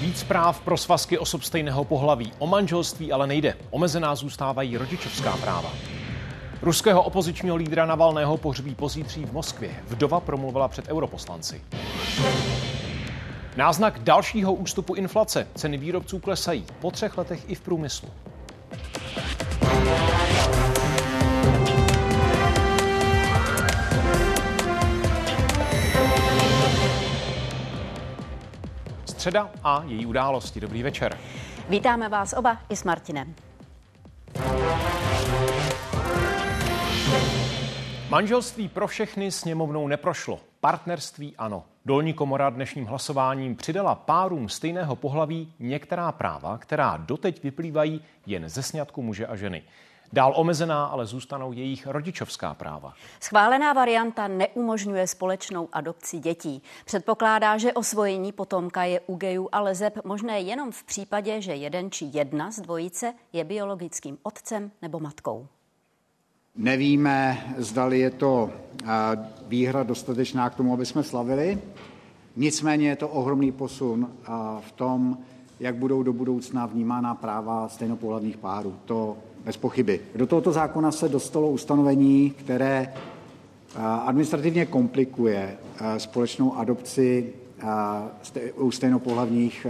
Víc práv pro svazky osob stejného pohlaví. O manželství ale nejde. Omezená zůstávají rodičovská práva. Ruského opozičního lídra Navalného pohřbí pozítří v Moskvě. Vdova promluvila před europoslanci. Náznak dalšího ústupu inflace. Ceny výrobců klesají po třech letech i v průmyslu. Středa a její události. Dobrý večer. Vítáme vás oba i s Martinem. Manželství pro všechny sněmovnou neprošlo. Partnerství ano. Dolní komora dnešním hlasováním přidala párům stejného pohlaví některá práva, která doteď vyplývají jen ze sňatku muže a ženy. Dál omezená ale zůstanou jejich rodičovská práva. Schválená varianta neumožňuje společnou adopci dětí. Předpokládá, že osvojení potomka je u gejů a lezeb možné jenom v případě, že jeden či jedna z dvojice je biologickým otcem nebo matkou. Nevíme, zdali je to výhra dostatečná k tomu, aby jsme slavili. Nicméně je to ohromný posun v tom, jak budou do budoucna vnímána práva stejnopohlavních párů. To bez pochyby. Do tohoto zákona se dostalo ustanovení, které administrativně komplikuje společnou adopci u stejnopohlavních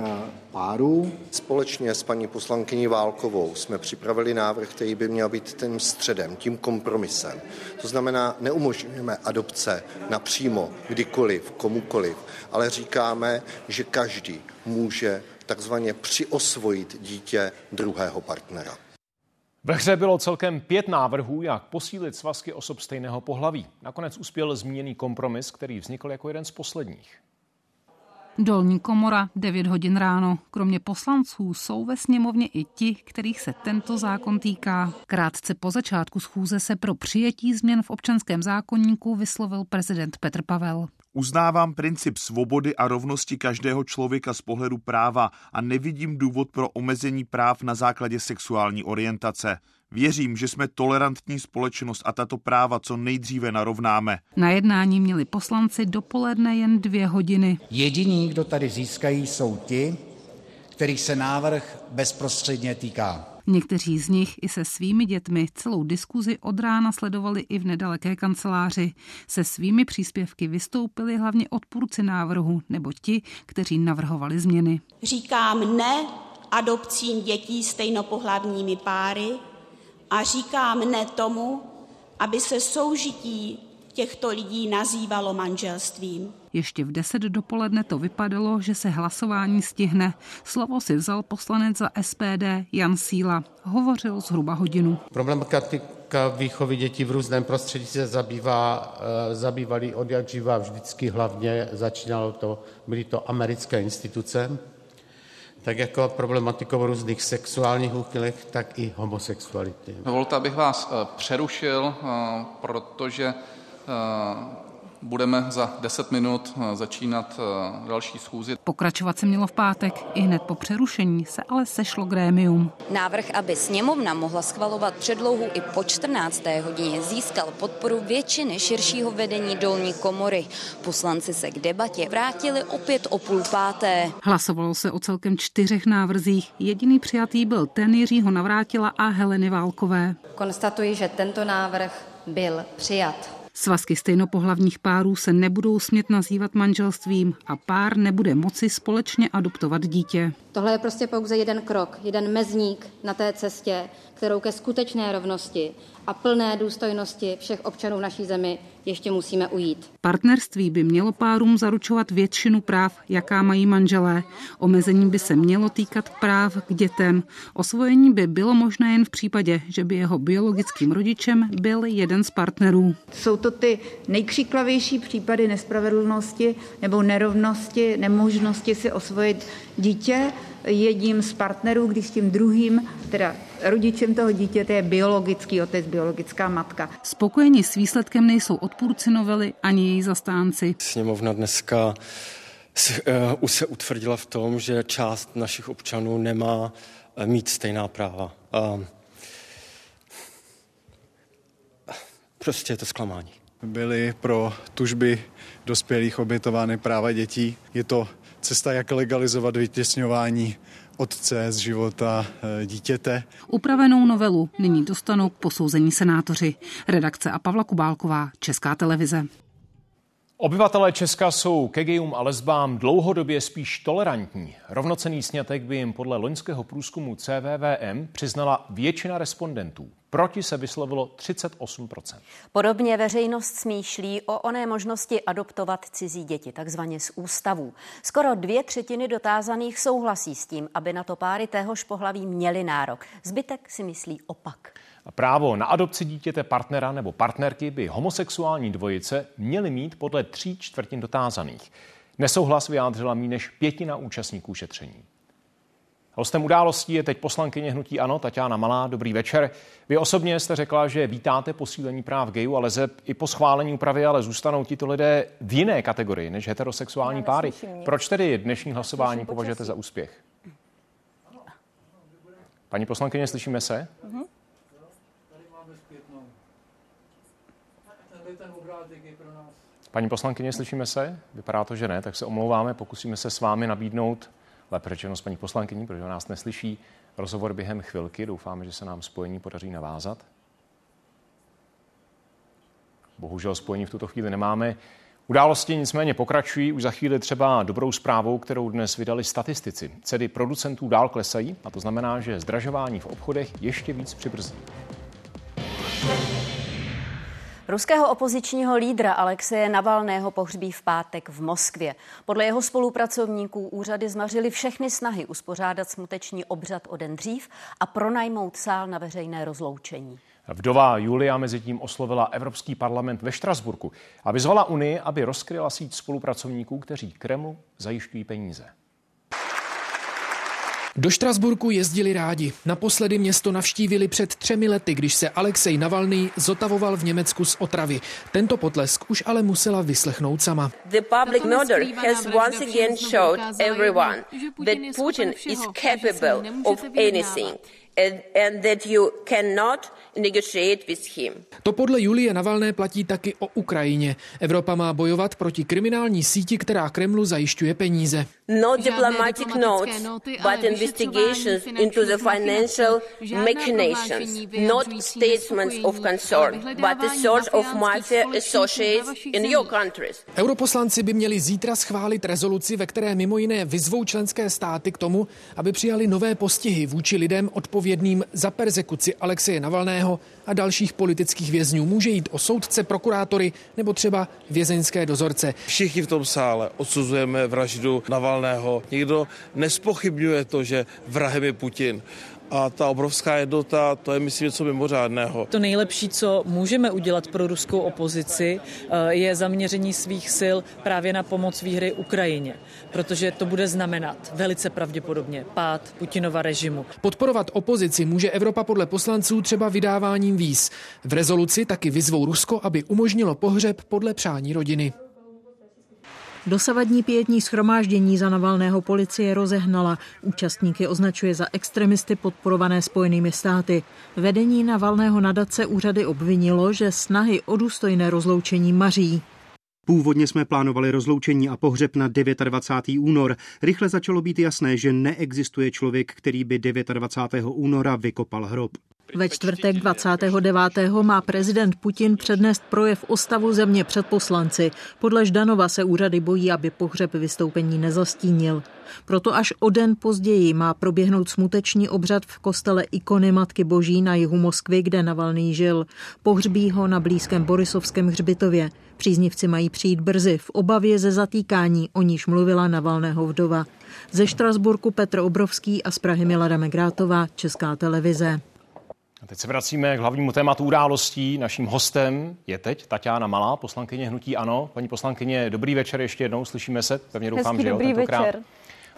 párů. Společně s paní poslankyní Válkovou jsme připravili návrh, který by měl být tím středem, tím kompromisem. To znamená, neumožňujeme adopce napřímo, kdykoliv, komukoliv, ale říkáme, že každý může takzvaně přiosvojit dítě druhého partnera. Ve hře bylo celkem pět návrhů, jak posílit svazky osob stejného pohlaví. Nakonec uspěl zmíněný kompromis, který vznikl jako jeden z posledních. Dolní komora, 9 hodin ráno. Kromě poslanců jsou ve sněmovně i ti, kterých se tento zákon týká. Krátce po začátku schůze se pro přijetí změn v občanském zákonníku vyslovil prezident Petr Pavel. Uznávám princip svobody a rovnosti každého člověka z pohledu práva a nevidím důvod pro omezení práv na základě sexuální orientace. Věřím, že jsme tolerantní společnost a tato práva co nejdříve narovnáme. Na jednání měli poslanci dopoledne jen dvě hodiny. Jediní, kdo tady získají, jsou ti, kterých se návrh bezprostředně týká. Někteří z nich i se svými dětmi celou diskuzi od rána sledovali i v nedaleké kanceláři. Se svými příspěvky vystoupili hlavně odpůrci návrhu nebo ti, kteří navrhovali změny. Říkám ne adopcím dětí stejnopohlavními páry a říkám ne tomu, aby se soužití těchto lidí nazývalo manželstvím. Ještě v 10 dopoledne to vypadalo, že se hlasování stihne. Slovo si vzal poslanec za SPD Jan Síla. Hovořil zhruba hodinu. Problematika výchovy dětí v různém prostředí se zabývá, eh, zabývali od jak živa vždycky hlavně, začínalo to, byly to americké instituce, tak jako problematikou různých sexuálních úchylek, tak i homosexuality. Dovolte, abych vás eh, přerušil, eh, protože Budeme za 10 minut eh, začínat eh, další schůzi. Pokračovat se mělo v pátek. I hned po přerušení se ale sešlo grémium. Návrh, aby sněmovna mohla schvalovat předlohu i po 14. hodině, získal podporu většiny širšího vedení dolní komory. Poslanci se k debatě vrátili opět o půl páté. Hlasovalo se o celkem čtyřech návrzích. Jediný přijatý byl ten Jiřího Navrátila a Heleny Válkové. Konstatuji, že tento návrh byl přijat. Svazky stejnopohlavních párů se nebudou smět nazývat manželstvím a pár nebude moci společně adoptovat dítě. Tohle je prostě pouze jeden krok, jeden mezník na té cestě, kterou ke skutečné rovnosti a plné důstojnosti všech občanů naší zemi ještě musíme ujít. Partnerství by mělo párům zaručovat většinu práv, jaká mají manželé. Omezení by se mělo týkat práv k dětem. Osvojení by bylo možné jen v případě, že by jeho biologickým rodičem byl jeden z partnerů. Jsou to ty nejkřiklavější případy nespravedlnosti nebo nerovnosti, nemožnosti si osvojit dítě jedním z partnerů, když tím druhým, teda rodičem toho dítěte je biologický otec, biologická matka. Spokojeni s výsledkem nejsou odpůrci novely ani její zastánci. Sněmovna dneska uh, se utvrdila v tom, že část našich občanů nemá uh, mít stejná práva. Uh, prostě je to zklamání. byly pro tužby dospělých obětovány práva dětí. Je to cesta, jak legalizovat vytěsňování otce z života eh, dítěte. Upravenou novelu nyní dostanou k posouzení senátoři. Redakce a Pavla Kubálková, Česká televize. Obyvatelé Česka jsou ke gejům a lesbám dlouhodobě spíš tolerantní. Rovnocený snětek by jim podle loňského průzkumu CVVM přiznala většina respondentů. Proti se vyslovilo 38% Podobně veřejnost smýšlí o oné možnosti adoptovat cizí děti, takzvaně z ústavů. Skoro dvě třetiny dotázaných souhlasí s tím, aby na to páry téhož pohlaví měli nárok. Zbytek si myslí opak. Právo na adopci dítěte partnera nebo partnerky by homosexuální dvojice měly mít podle tří čtvrtin dotázaných. Nesouhlas vyjádřila méně než pětina účastníků šetření. Hostem událostí je teď poslankyně Hnutí Ano, Tatiana Malá. Dobrý večer. Vy osobně jste řekla, že vítáte posílení práv gejů, ale lezeb i po schválení úpravy, ale zůstanou tito lidé v jiné kategorii než heterosexuální páry. Proč tedy dnešní hlasování považujete za úspěch? Paní poslankyně, slyšíme se? Uh-huh. Paní poslankyně, slyšíme se? Vypadá to, že ne, tak se omlouváme. Pokusíme se s vámi nabídnout, lépe řečeno s paní poslankyní, protože nás neslyší, rozhovor během chvilky. Doufáme, že se nám spojení podaří navázat. Bohužel spojení v tuto chvíli nemáme. Události nicméně pokračují už za chvíli třeba dobrou zprávou, kterou dnes vydali statistici. Ceny producentů dál klesají a to znamená, že zdražování v obchodech ještě víc přibrzdí. Ruského opozičního lídra Alexeje Navalného pohřbí v pátek v Moskvě. Podle jeho spolupracovníků úřady zmařily všechny snahy uspořádat smuteční obřad o den dřív a pronajmout sál na veřejné rozloučení. Vdova Julia mezi tím oslovila Evropský parlament ve Štrasburku a vyzvala Unii, aby rozkryla síť spolupracovníků, kteří Kremlu zajišťují peníze. Do Štrasburku jezdili rádi. Naposledy město navštívili před třemi lety, když se Alexej Navalný zotavoval v Německu z otravy. Tento potlesk už ale musela vyslechnout sama. The public murder has once again showed everyone that Putin is capable of anything and, and that you cannot negotiate with him. To podle Julie Navalné platí taky o Ukrajině. Evropa má bojovat proti kriminální síti, která Kremlu zajišťuje peníze. Not diplomatic notes, but investigations into the financial machinations, not statements of concern, but the search of mafia associates in your countries. Europoslanci by měli zítra schválit rezoluci, ve které mimo jiné vyzvou členské státy k tomu, aby přijali nové postihy vůči lidem odpovědným za persekuci Alexeje Navalného a dalších politických vězňů. Může jít o soudce, prokurátory nebo třeba vězeňské dozorce. Všichni v tom sále odsuzujeme vraždu Navalného. Nikdo nespochybňuje to, že vrahem je Putin a ta obrovská jednota, to je myslím něco mimořádného. To nejlepší, co můžeme udělat pro ruskou opozici, eh, je zaměření svých sil právě na pomoc výhry Ukrajině, protože to bude znamenat velice pravděpodobně pád Putinova režimu. Podporovat opozici může Evropa podle poslanců třeba vydáváním víz. V rezoluci taky vyzvou Rusko, aby umožnilo pohřeb podle přání rodiny. Dosavadní pětní schromáždění za Navalného policie rozehnala. Účastníky označuje za extremisty podporované Spojenými státy. Vedení Navalného nadace úřady obvinilo, že snahy o důstojné rozloučení maří. Původně jsme plánovali rozloučení a pohřeb na 29. únor. Rychle začalo být jasné, že neexistuje člověk, který by 29. února vykopal hrob. Ve čtvrtek 29. má prezident Putin přednést projev o stavu země před poslanci. Podle Ždanova se úřady bojí, aby pohřeb vystoupení nezastínil. Proto až o den později má proběhnout smuteční obřad v kostele ikony Matky Boží na jihu Moskvy, kde Navalný žil. Pohřbí ho na blízkém Borisovském hřbitově. Příznivci mají přijít brzy v obavě ze zatýkání, o níž mluvila Navalného vdova. Ze Štrasburku Petr Obrovský a z Prahy Milada Megrátová, Česká televize. A teď se vracíme k hlavnímu tématu událostí. Naším hostem je teď Tatiana Malá, poslankyně Hnutí Ano. Paní poslankyně, dobrý večer ještě jednou, slyšíme se, pevně doufám, Hezký že jo, dobrý tentokrát. večer.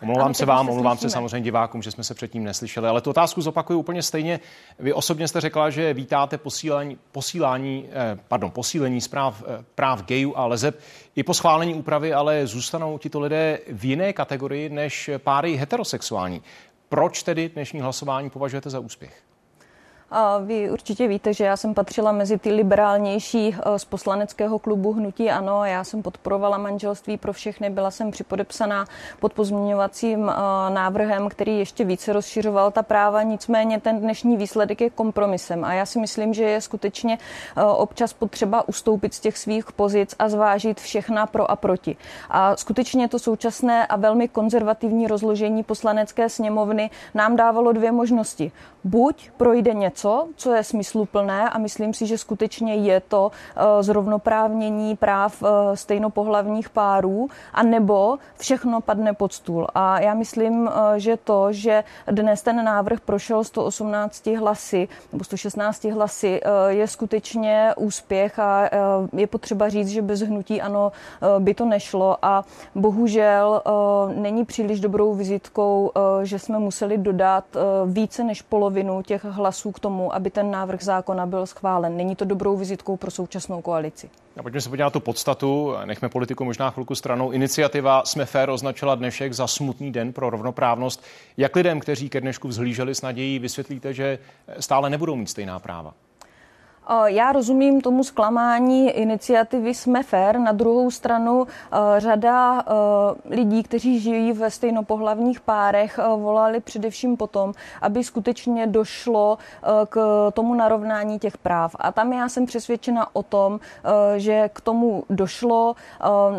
Omlouvám Ano, se vám, omlouvám se samozřejmě divákům, že jsme se předtím neslyšeli, ale tu otázku zopakuju úplně stejně. Vy osobně jste řekla, že vítáte posílání, posílání eh, pardon, posílení zpráv, eh, práv gayů a lezeb i po schválení úpravy, ale zůstanou tito lidé v jiné kategorii než páry heterosexuální. Proč tedy dnešní hlasování považujete za úspěch? A vy určitě víte, že já jsem patřila mezi ty liberálnější eh, z poslaneckého klubu Hnutí Ano. Já jsem podporovala manželství pro všechny, byla jsem připodepsaná pod pozměňovacím eh, návrhem, který ještě více rozšiřoval ta práva. Nicméně ten dnešní výsledek je kompromisem a já si myslím, že je skutečně eh, občas potřeba ustoupit z těch svých pozic a zvážit všechna pro a proti. A skutečně to současné a velmi konzervativní rozložení poslanecké sněmovny nám dávalo dvě možnosti. Buď projde něco, něco, co je smysluplné a myslím si, že skutečně je to eh, zrovnoprávnění práv eh, stejnopohlavních párů, a nebo všechno padne pod stůl. A já myslím, eh, že to, že dnes ten návrh prošel 118 hlasy nebo 116 hlasy, je skutečně úspěch a je potřeba říct, že bez hnutí ano by to nešlo a bohužel není příliš dobrou vizitkou, že jsme museli dodat více než polovinu těch hlasů k tomu, tomu, aby ten návrh zákona byl schválen. Není to dobrou vizitkou pro současnou koalici. A pojďme se podívat na tu podstatu. Nechme politiku možná chvilku stranou. Iniciativa Jsme fér označila dnešek za smutný den pro rovnoprávnost. Jak lidem, kteří ke dnešku vzhlíželi s nadějí, vysvětlíte, že stále nebudou mít stejná práva? Já rozumím tomu zklamání iniciativy Jsme fair. Na druhou stranu řada lidí, kteří žijí ve stejnopohlavních párech, volali především potom, aby skutečně došlo k tomu narovnání těch práv. A tam já jsem přesvědčena o tom, že k tomu došlo.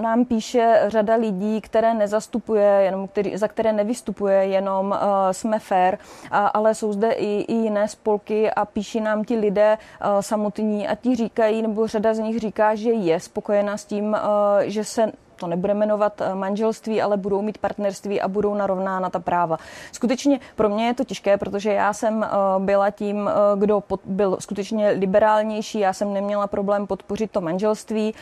Nám píše řada lidí, které nezastupuje, jenom který, za které nevystupuje jenom Jsme fair, ale jsou zde i, i jiné spolky a píší nám ti lidé samozřejmě samotní a ti říkají, nebo řada z nich říká, že je spokojená s tím, eh, že se to nebude jmenovat eh, manželství, ale budou mít partnerství a budou narovnána ta práva. Skutečně pro mě je to těžké, protože já jsem eh, byla tím, eh, kdo byl skutečně liberálnější, já jsem neměla problém podpořit to manželství.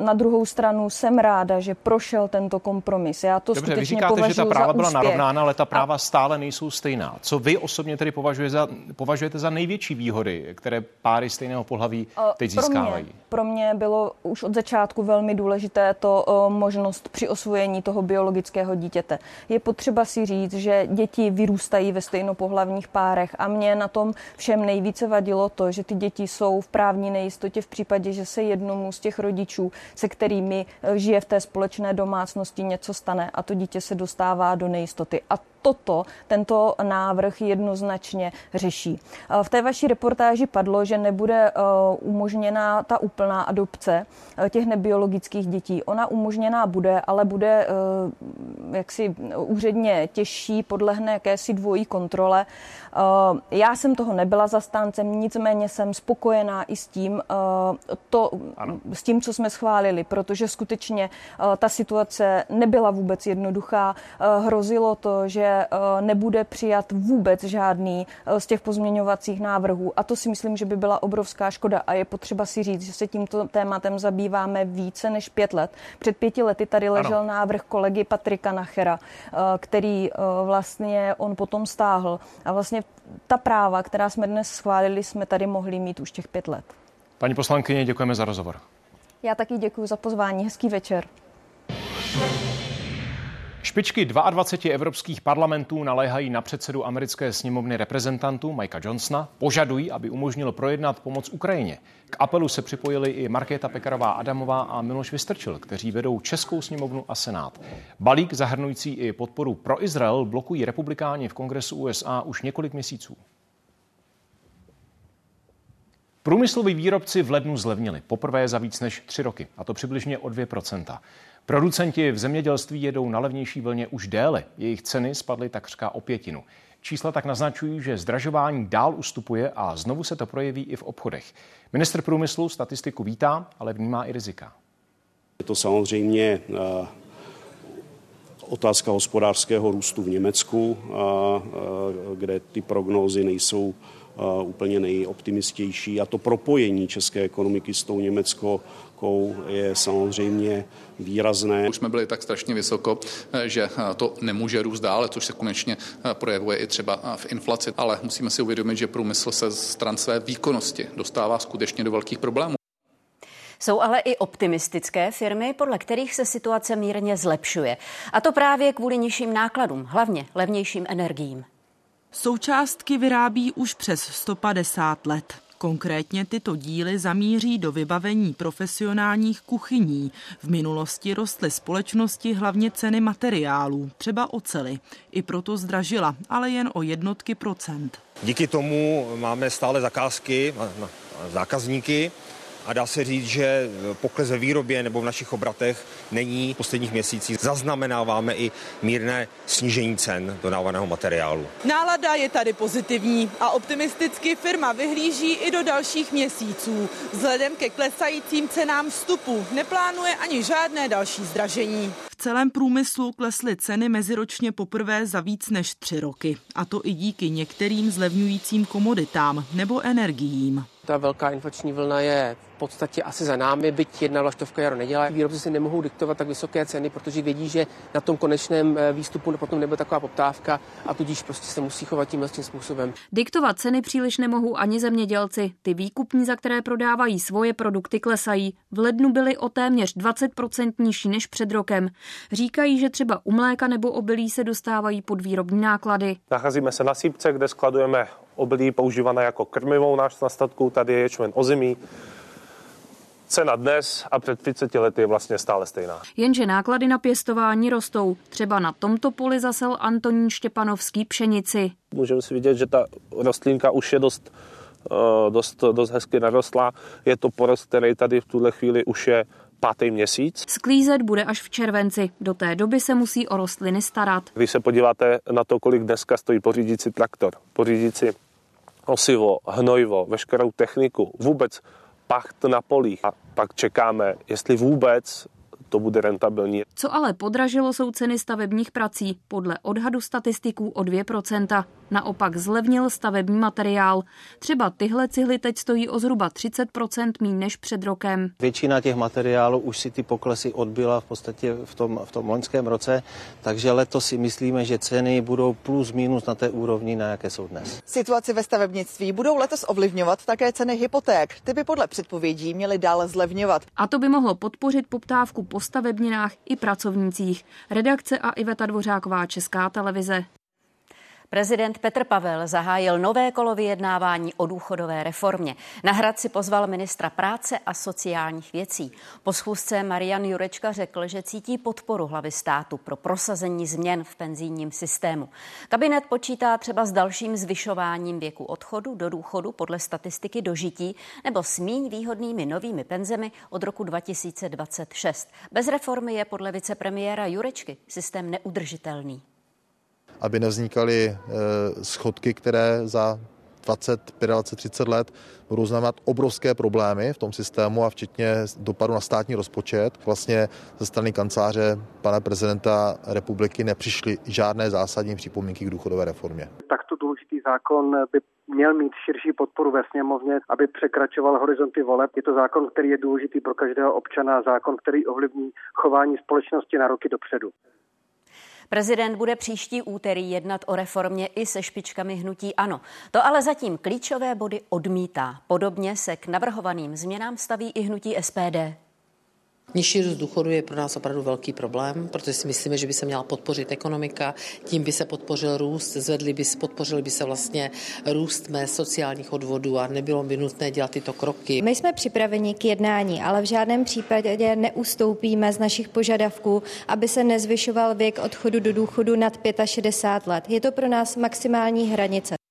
Na druhou stranu jsem ráda, že prošel tento kompromis. Já to Dobře, skutečně vy říkáte, že ta práva byla narovnána, ale ta práva a... stále nejsou stejná. Co vy osobně tedy považujete za, považujete za největší výhody, které páry stejného pohlaví teď pro získávají? Mě, pro mě bylo už od začátku velmi důležité to možnost při osvojení toho biologického dítěte. Je potřeba si říct, že děti vyrůstají ve stejnopohlavních párech a mě na tom všem nejvíce vadilo to, že ty děti jsou v právní nejistotě v případě, že se jednomu z těch rodičů, se kterými eh, žije v té společné domácnosti, něco stane a to dítě se dostává do nejistoty. A toto tento návrh jednoznačně řeší. Eh, v té vaší reportáži padlo, že nebude eh, umožněna ta úplná adopce těch nebiologických dětí. Ona umožněná bude, ale bude jaksi úředně těžší, podlehne jakési dvojí kontrole. Já jsem toho nebyla zastáncem, nicméně jsem spokojená i s tím, to, s tím, co jsme schválili, protože skutečně ta situace nebyla vůbec jednoduchá. Hrozilo to, že eh, nebude přijat vůbec žádný eh, z těch pozměňovacích návrhů. A to si myslím, že by byla obrovská škoda. A je potřeba si říct, že se tímto tématem zabýváme více než pět let. Před pěti lety tady ležel ano. návrh kolegy Patrika Nachera, eh, který vlastně on potom stáhl. A vlastně ta práva, která jsme dnes schválili, jsme tady mohli mít už těch pět let. Paní poslankyně, děkujeme za rozhovor. Já taky děkuji za pozvání. Hezký večer. Špičky 22 evropských parlamentů naléhají na předsedu americké sněmovny reprezentantů Mikea Johnsona, požadují, aby umožnil projednat pomoc Ukrajině. K apelu se připojili i Markéta Pekarová Adamová a Miloš Vystrčil, kteří vedou Českou sněmovnu a Senát. Balík zahrnující i podporu pro Izrael blokují republikáni v kongresu USA už několik měsíců. Průmysloví výrobci v lednu zlevnili poprvé za víc než tři roky, a to přibližně o 2%. Producenti v zemědělství jedou na levnější vlně už déle. Jejich ceny spadly takřka o pětinu. Čísla tak naznačují, že zdražování dál ustupuje a znovu se to projeví i v obchodech. Minister průmyslu statistiku vítá, ale vnímá i rizika. Je to samozřejmě eh, otázka hospodářského růstu v Německu, eh, eh, kde ty prognózy nejsou úplně nejoptimistější. A to propojení české ekonomiky s tou německou je samozřejmě výrazné. Už jsme byli tak strašně vysoko, že to nemůže růst dále, což se konečně projevuje i třeba v inflaci. Ale musíme si uvědomit, že průmysl se stran své výkonnosti dostává skutečně do velkých problémů. Jsou ale i optimistické firmy, podle kterých se situace mírně zlepšuje. A to právě kvůli nižším nákladům, hlavně levnějším energiím. Součástky vyrábí už přes 150 let. Konkrétně tyto díly zamíří do vybavení profesionálních kuchyní. V minulosti rostly společnosti hlavně ceny materiálů, třeba ocely. I proto zdražila, ale jen o jednotky procent. Díky tomu máme stále zakázky zákazníky a dá se říct, že pokles ve výrobě nebo v našich obratech není v posledních měsících. Zaznamenáváme i mírné snížení cen dodávaného materiálu. Nálada je tady pozitivní a optimisticky firma vyhlíží i do dalších měsíců. Vzhledem ke klesajícím cenám vstupu neplánuje ani žádné další zdražení. V celém průmyslu klesly ceny meziročně poprvé za víc než tři roky. A to i díky některým zlevňujícím komoditám nebo energiím. Ta velká inflační vlna je v podstatě asi za námi, byť jedna vlaštovka jaro nedělá. Výrobci si nemohou diktovat tak vysoké ceny, protože vědí, že na tom konečném eh, výstupu potom nebude taková poptávka a tudíž prostě se musí chovat tímhle tím způsobem. Diktovat ceny příliš nemohou ani zemědělci. Ty výkupní, za které prodávají svoje produkty, klesají. V lednu byly o téměř 20% nižší než před rokem. Říkají, že třeba u mléka nebo obilí se dostávají pod výrobní náklady. Nacházíme se na sípce, kde skladujeme obilí používané jako krmivou náš na statku, tady je ječmen ozimí. Cena dnes a před 30 lety je vlastně stále stejná. Jenže náklady na pěstování rostou. Třeba na tomto poli zasel Antonín Štěpanovský pšenici. Můžeme si vidět, že ta rostlinka už je dost, eh, dost, dost hezky narostla. Je to porost, který tady v tuhle chvíli už je pátý měsíc. Sklízet bude až v červenci. Do té doby se musí o rostliny starat. Když se podíváte na to, kolik dneska stojí pořídit si traktor, pořídit si osivo, hnojivo, veškerou techniku, vůbec pacht na polích. A pak čekáme, jestli vůbec to bude rentabilní. Co ale podražilo, jsou ceny stavebních prací. Podle odhadu statistiků o 2%. Naopak zlevnil stavební materiál. Třeba tyhle cihly teď stojí o zhruba 30% mín než před rokem. Většina těch materiálů už si ty poklesy odbyla v podstatě v tom, v tom loňském roce, takže letos si myslíme, že ceny budou plus minus na té úrovni, na jaké jsou dnes. Situaci ve stavebnictví budou letos ovlivňovat také ceny hypoték. Ty by podle předpovědí měly dále zlevňovat. A to by mohlo podpořit poptávku po stavebninách i pracovnících. Redakce a Iveta Dvořáková, Česká televize. Prezident Petr Pavel zahájil nové kolo vyjednávání o důchodové reformě. Na hrad si pozval ministra práce a sociálních věcí. Po schůzce Marian Jurečka řekl, že cítí podporu hlavy státu pro prosazení změn v penzijním systému. Kabinet počítá třeba s dalším zvyšováním věku odchodu do důchodu podle statistiky dožití nebo s míň výhodnými novými penzemi od roku 2026. Bez reformy je podle vicepremiéra Jurečky systém neudržitelný aby nevznikaly eh, schodky, které za 20, 25, 30 let budou znamenat obrovské problémy v tom systému a včetně dopadu na státní rozpočet. Vlastně ze strany kanceláře pana prezidenta republiky nepřišly žádné zásadní připomínky k důchodové reformě. Takto důležitý zákon by měl mít širší podporu ve sněmovně, aby překračoval horizonty voleb. Je to zákon, který je důležitý pro každého občana, zákon, který ovlivní chování společnosti na roky dopředu. Prezident bude příští úterý jednat o reformě i se špičkami hnutí ANO. To ale zatím klíčové body odmítá. Podobně se k navrhovaným změnám staví i hnutí SPD. Nižší růst důchodu je pro nás opravdu velký problém, protože si myslíme, že by se měla podpořit ekonomika, tím by se podpořil růst, zvedli by, podpořili by se vlastně růst mé sociálních odvodů a nebylo by nutné dělat tyto kroky. My jsme připraveni k jednání, ale v žádném případě neustoupíme z našich požadavků, aby se nezvyšoval věk odchodu do důchodu nad 65 let. Je to pro nás maximální hranice.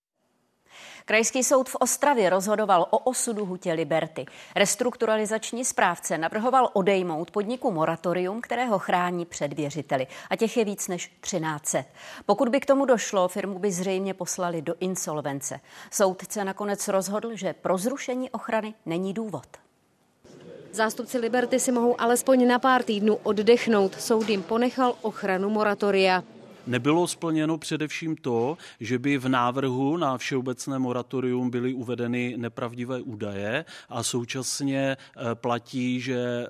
Krajský soud v Ostravě rozhodoval o osudu hutě Liberty. Restrukturalizační správce navrhoval odejmout podniku moratorium, které ho chrání před věřiteli. A těch je víc než 1300. Pokud by k tomu došlo, firmu by zřejmě poslali do insolvence. Soudce nakonec rozhodl, že pro zrušení ochrany není důvod. Zástupci Liberty si mohou alespoň na pár týdnů oddechnout. Soud jim ponechal ochranu moratoria. Nebylo splněno především to, že by v návrhu na všeobecné moratorium byly uvedeny nepravdivé údaje a současně eh, platí, že eh,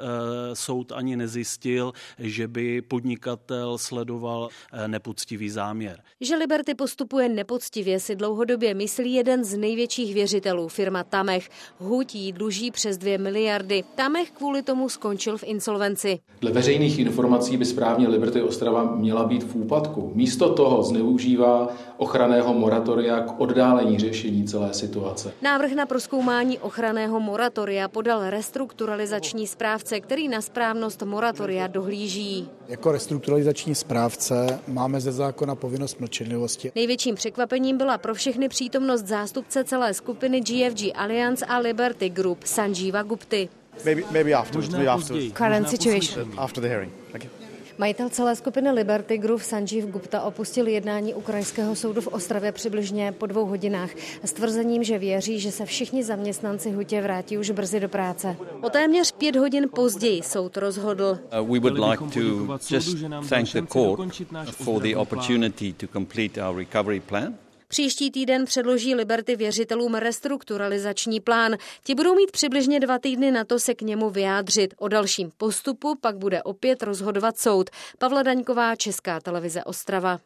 soud ani nezjistil, že by podnikatel sledoval eh, nepoctivý záměr. Že Liberty postupuje nepoctivě, si dlouhodobě myslí jeden z největších věřitelů, firma Tamech. Hutí dluží přes 2 miliardy. Tamech kvůli tomu skončil v insolvenci. Dle veřejných informací by správně Liberty Ostrava měla být v úpadku Místo toho zneužívá ochranného moratoria k oddálení řešení celé situace. Návrh na proskoumání ochranného moratoria podal restrukturalizační správce, který na správnost moratoria dohlíží. Jako restrukturalizační správce máme ze zákona povinnost mlčenlivosti. Největším překvapením byla pro všechny přítomnost zástupce celé skupiny GFG Alliance a Liberty Group Sanjeeva Gupty. Maybe, maybe afterwards. Maybe afterwards. Current situation. After the hearing. Thank you. Majitel celé skupiny Liberty Group Sanjeev Gupta opustil jednání ukrajinského soudu v Ostravě přibližně po dvou hodinách s tvrzením, že věří, že se všichni zaměstnanci hutě vrátí už brzy do práce. O téměř pět hodin později soud rozhodl. Uh, we would like to just thank the court for the opportunity to complete our recovery plan. Příští týden předloží Liberty věřitelům restrukturalizační plán. Ti budou mít přibližně dva týdny na to se k němu vyjádřit. O dalším postupu pak bude opět rozhodovat soud. Pavla Daňková, Česká televize Ostrava.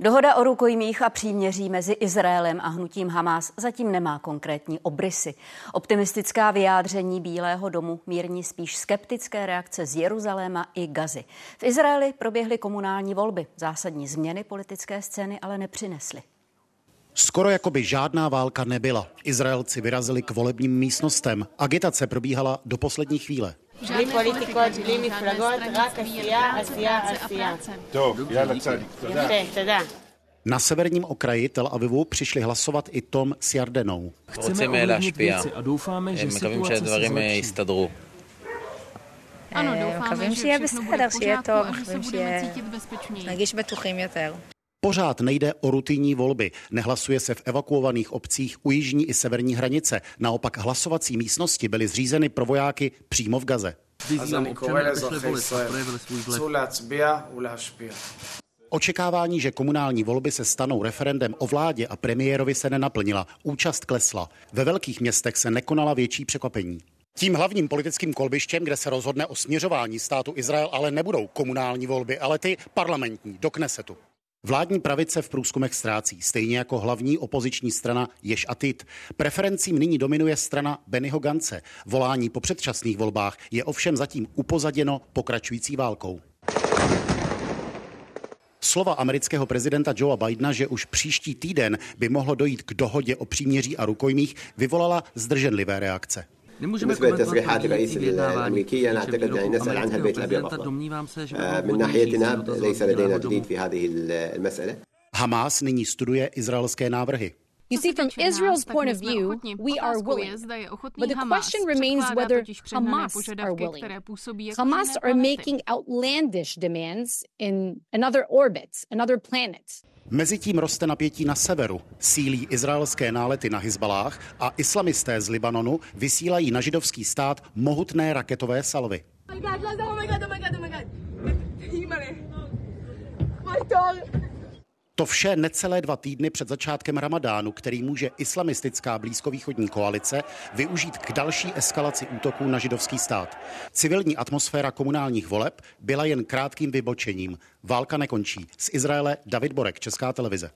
Dohoda o rukojmích a příměří mezi Izraelem a hnutím Hamas zatím nemá konkrétní obrysy. Optimistická vyjádření Bílého domu mírní spíš skeptické reakce z Jeruzaléma i Gazy. V Izraeli proběhly komunální volby. Zásadní změny politické scény ale nepřinesly. Skoro jako by žádná válka nebyla. Izraelci vyrazili k volebním místnostem. Agitace probíhala do poslední chvíle. בלי פוליטיקות, בלי מפלגות, רק עשייה, עשייה, עשייה. טוב, יאללה צדיק, תודה. יפה, תודה. Na severním okraji Tel Avivu přišli hlasovat i Tom s Jardenou. רוצים להשפיע. מקווים שהדברים יסתדרו. Ano, doufáme, že je בסדר, שיהיה טוב, מקווים נרגיש בטוחים יותר. Pořád nejde o rutinní volby. Nehlasuje se v evakuovaných obcích u jižní i severní hranice. Naopak hlasovací místnosti byly zřízeny pro vojáky přímo v Gaze. Očekávání, že komunální volby se stanou referendem o vládě a premiérovi se nenaplnila. Účast klesla. Ve velkých městech se nekonala větší překvapení. Tím hlavním politickým kolbištěm, kde se rozhodne o směřování státu Izrael, ale nebudou komunální volby, ale ty parlamentní do Knesetu. Vládní pravice v průzkumech ztrácí, stejně jako hlavní opoziční strana Ješ Atit. Preferencím nyní dominuje strana Bennyho Gance. Volání po předčasných volbách je ovšem zatím upozaděno pokračující válkou. Slova amerického prezidenta Joea Bidena, že už příští týden by mohlo dojít k dohodě o příměří a rukojmích, vyvolala zdrženlivé reakce. بالنسبة لتصريحات الرئيس الامريكي أنا اعتقد يعني نسال عنها البيت الابيض افضل من ناحيتنا ليس لدينا جديد في هذه المساله Hamas nyní studuje izraelské návrhy. You see, from Israel's point of view, we are willing. But the question remains whether Hamas are willing. Hamas are making outlandish demands in another orbit, another planet. Mezitím roste napětí na severu, sílí izraelské nálety na Hizbalách a islamisté z Libanonu vysílají na židovský stát mohutné raketové salvy. To vše necelé dva týdny před začátkem ramadánu, který může islamistická blízkovýchodní koalice využít k další eskalaci útoků na židovský stát. Civilní atmosféra komunálních voleb byla jen krátkým vybočením. Válka nekončí. Z Izraele David Borek, Česká televize.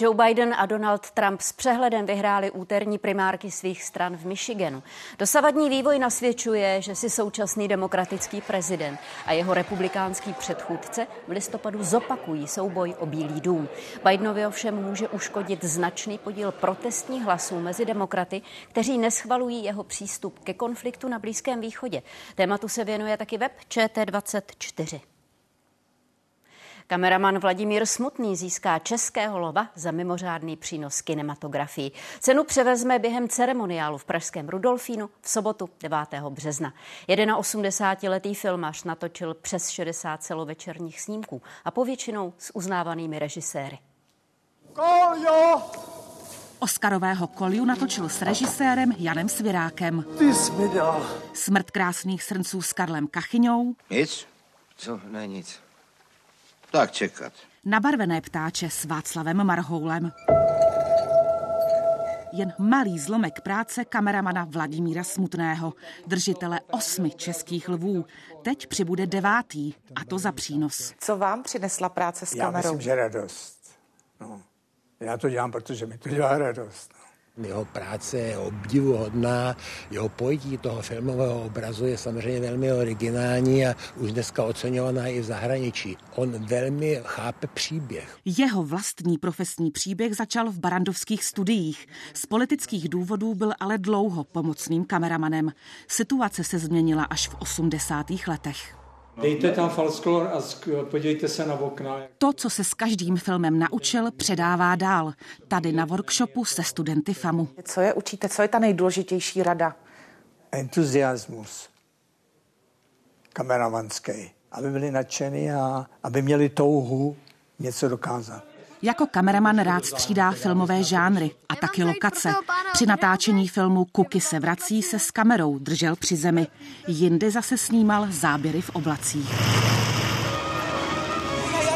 Joe Biden a Donald Trump s přehledem vyhráli úterní primárky svých stran v Michiganu. Dosavadní vývoj nasvědčuje, že si současný demokratický prezident a jeho republikánský předchůdce v listopadu zopakují souboj o Bílý dům. Bidenovi ovšem může uškodit značný podíl protestních hlasů mezi demokraty, kteří neschvalují jeho přístup ke konfliktu na Blízkém východě. Tématu se věnuje taky web ČT24. Kameraman Vladimír Smutný získá českého lova za mimořádný přínos kinematografii. Cenu převezme během ceremoniálu v Pražském Rudolfínu v sobotu 9. března. 81-letý filmař natočil přes 60 celovečerních snímků a povětšinou s uznávanými režiséry. Koljo! Oscarového Kolju natočil s režisérem Janem Svirákem. Ty jsi mi dal. Smrt krásných srnců s Karlem Kachyňou. Nic? Co? Ne, nic. Tak čekat. Nabarvené ptáče s Václavem Marhoulem. Jen malý zlomek práce kameramana Vladimíra Smutného, držitele osmi českých lvů. Teď přibude devátý, a to za přínos. Co vám přinesla práce s Já kamerou? myslím, že radost. No. Já to dělám, protože mi to dělá radost. Jeho práce je obdivuhodná, jeho pojetí toho filmového obrazu je samozřejmě velmi originální a už dneska oceňovaná i v zahraničí. On velmi chápe příběh. Jeho vlastní profesní příběh začal v barandovských studiích. Z politických důvodů byl ale dlouho pomocným kameramanem. Situace se změnila až v 80. letech. Dejte tam falsklor a podívejte se na okna. To, co se s každým filmem naučil, předává dál. Tady na workshopu se studenty FAMu. Co je učíte? Co je ta nejdůležitější rada? Entuziasmus. Kameramanský. Aby byli nadšení a aby měli touhu něco dokázat. Jako kameraman rád střídá filmové žánry a taky lokace. Při natáčení filmu Kuky se vrací se s kamerou držel při zemi. Jindy zase snímal záběry v oblacích.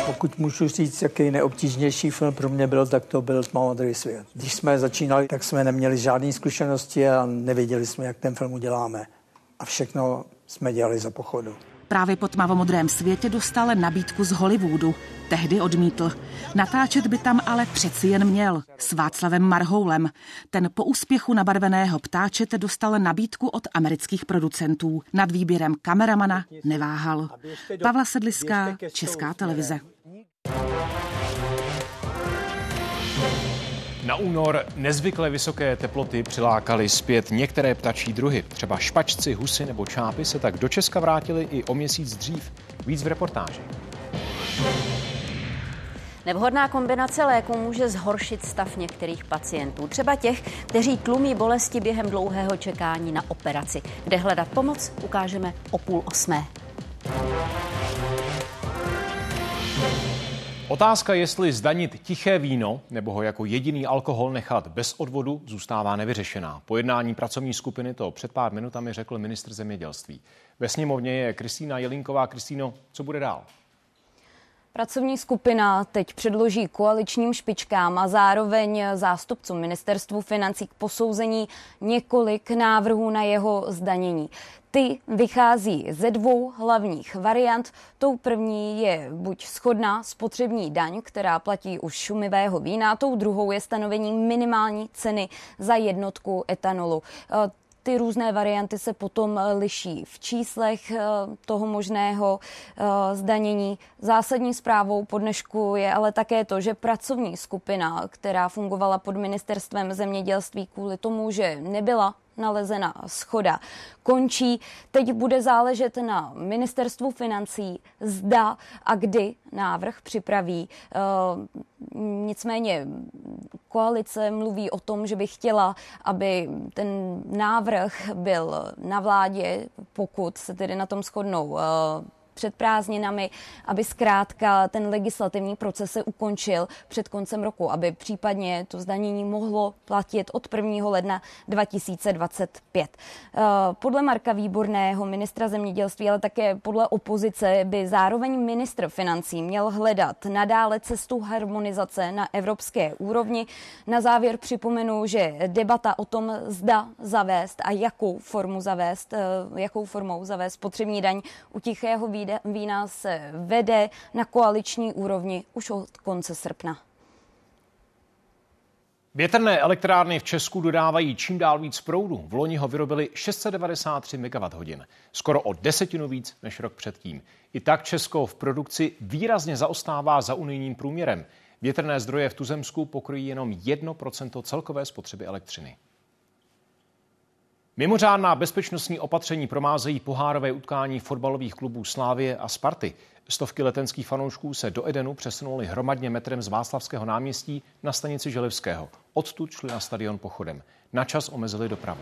Pokud můžu říct, jaký neobtížnější film pro mě byl, tak to byl Tmavomodrý svět. Když jsme začínali, tak jsme neměli žádné zkušenosti a nevěděli jsme, jak ten film uděláme. A všechno jsme dělali za pochodu. Právě po tmavomodrém světě dostal nabídku z Hollywoodu. Tehdy odmítl. Natáčet by tam ale přeci jen měl. S Václavem Marhoulem. Ten po úspěchu nabarveného ptáčete dostal nabídku od amerických producentů. Nad výběrem kameramana neváhal. Pavla Sedliská, Česká televize. Na únor nezvykle vysoké teploty přilákaly zpět některé ptačí druhy. Třeba špačci, husy nebo čápy se tak do Česka vrátili i o měsíc dřív. Víc v reportáži. Nevhodná kombinace léků může zhoršit stav některých pacientů, třeba těch, kteří tlumí bolesti během dlouhého čekání na operaci. Kde hledat pomoc, ukážeme o půl osmé. Otázka, jestli zdanit tiché víno nebo ho jako jediný alkohol nechat bez odvodu, zůstává nevyřešená. Po jednání pracovní skupiny to před pár minutami řekl ministr zemědělství. Ve sněmovně je Kristýna Jelínková. Kristýno, co bude dál? Pracovní skupina teď předloží koaličním špičkám a zároveň zástupcům ministerstvu financí k posouzení několik návrhů na jeho zdanění. Ty vychází ze dvou hlavních variant. Tou první je buď schodná spotřební daň, která platí už šumivého vína, tou druhou je stanovení minimální ceny za jednotku etanolu. Ty různé varianty se potom eh, liší v číslech eh, toho možného eh, zdanění. Zásadní zprávou po dnešku je ale také to, že pracovní skupina, která fungovala pod ministerstvem zemědělství kvůli tomu, že nebyla nalezena schoda končí. Teď bude záležet na ministerstvu financí, zda a kdy návrh připraví. Nicméně koalice mluví o tom, že by chtěla, aby ten návrh byl na vládě, pokud se tedy na tom shodnou před prázdninami, aby zkrátka ten legislativní proces se ukončil před koncem roku, aby případně to zdanění mohlo platit od 1. ledna 2025. Eh, podle Marka Výborného, ministra zemědělství, ale také podle opozice by zároveň ministr financí měl hledat nadále cestu harmonizace na evropské úrovni. Na závěr připomenu, že debata o tom, zda zavést a jakou formu zavést, eh, jakou formou zavést spotřební daň u tichého výdaje vína se vede na koaliční úrovni už od konce srpna. Větrné elektrárny v Česku dodávají čím dál víc proudu. V loni ho vyrobili 693 MWh, skoro o desetinu víc než rok předtím. I tak Česko v produkci výrazně zaostává za unijním průměrem. Větrné zdroje v Tuzemsku pokryjí jenom 1% celkové spotřeby elektřiny. Mimořádná bezpečnostní opatření promázejí pohárové utkání fotbalových klubů Slávie a Sparty. Stovky letenských fanoušků se do Edenu přesunuli hromadně metrem z Václavského náměstí na stanici Želivského. Odtud šli na stadion pochodem. Na čas omezili dopravu.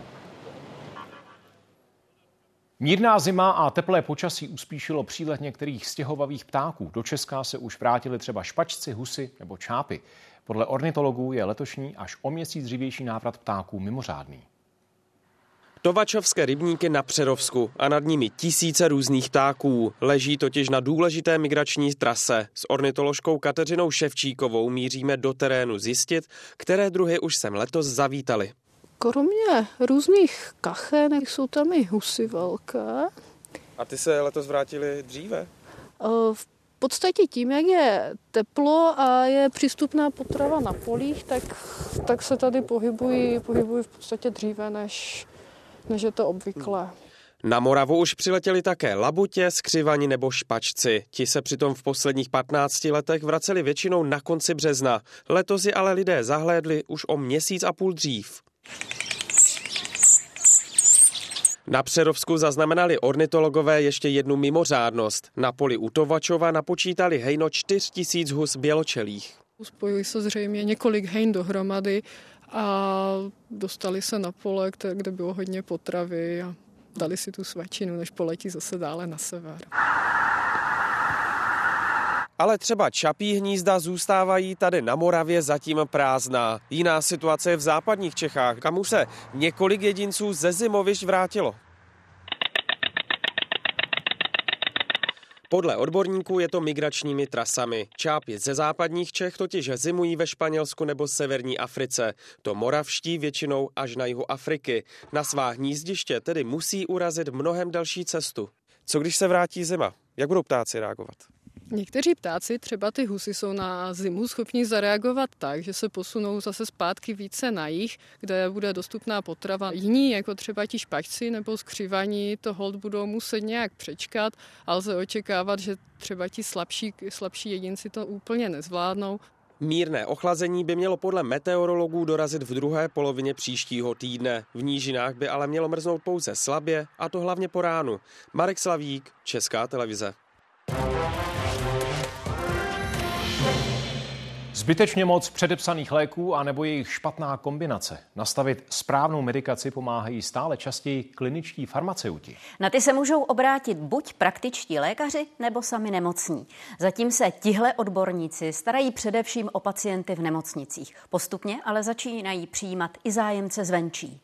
Mírná zima a teplé počasí uspíšilo přílet některých stěhovavých ptáků. Do Česka se už vrátili třeba špačci, husy nebo čápy. Podle ornitologů je letošní až o měsíc dřívější návrat ptáků mimořádný. Tovačovské rybníky na Přerovsku a nad nimi tisíce různých ptáků. Leží totiž na důležité migrační trase. S ornitoložkou Kateřinou Ševčíkovou míříme do terénu zjistit, které druhy už sem letos zavítali. Kromě různých kachenek jsou tam i husy velké. A ty se letos vrátili dříve? V podstatě tím, jak je teplo a je přístupná potrava na polích, tak, tak se tady pohybují, pohybují v podstatě dříve, než, než je to obvyklé. Na Moravu už přiletěli také labutě, skřivani nebo špačci. Ti se přitom v posledních 15 letech vraceli většinou na konci března. Letos je ale lidé zahlédli už o měsíc a půl dřív. Na Přerovsku zaznamenali ornitologové ještě jednu mimořádnost. Na poli u Tovačova napočítali hejno 4 tisíc hus běločelých. Spojili se zřejmě několik hejn dohromady a dostali se na pole, kde bylo hodně potravy a dali si tu svačinu, než poletí zase dále na sever. Ale třeba čapí hnízda zůstávají tady na Moravě zatím prázdná. Jiná situace je v západních Čechách, kam už se několik jedinců ze zimovišť vrátilo. Podle odborníků je to migračními trasami. Čápy ze západních Čech totiž zimují ve Španělsku nebo severní Africe. To moravští většinou až na jihu Afriky. Na svá hnízdiště tedy musí urazit mnohem další cestu. Co když se vrátí zima? Jak budou ptáci reagovat? Někteří ptáci, třeba ty husy, jsou na zimu schopni zareagovat tak, že se posunou zase zpátky více na jich, kde bude dostupná potrava. Jiní, jako třeba ti špačci nebo skřivaní, to hold budou muset nějak přečkat a lze očekávat, že třeba ti slabší, slabší jedinci to úplně nezvládnou. Mírné ochlazení by mělo podle meteorologů dorazit v druhé polovině příštího týdne. V nížinách by ale mělo mrznout pouze slabě, a to hlavně po ránu. Marek Slavík, Česká televize. Zbytečně moc předepsaných léků a nebo jejich špatná kombinace. Nastavit správnou medikaci pomáhají stále častěji kliničtí farmaceuti. Na ty se můžou obrátit buď praktičtí lékaři nebo sami nemocní. Zatím se tihle odborníci starají především o pacienty v nemocnicích. Postupně ale začínají přijímat i zájemce zvenčí.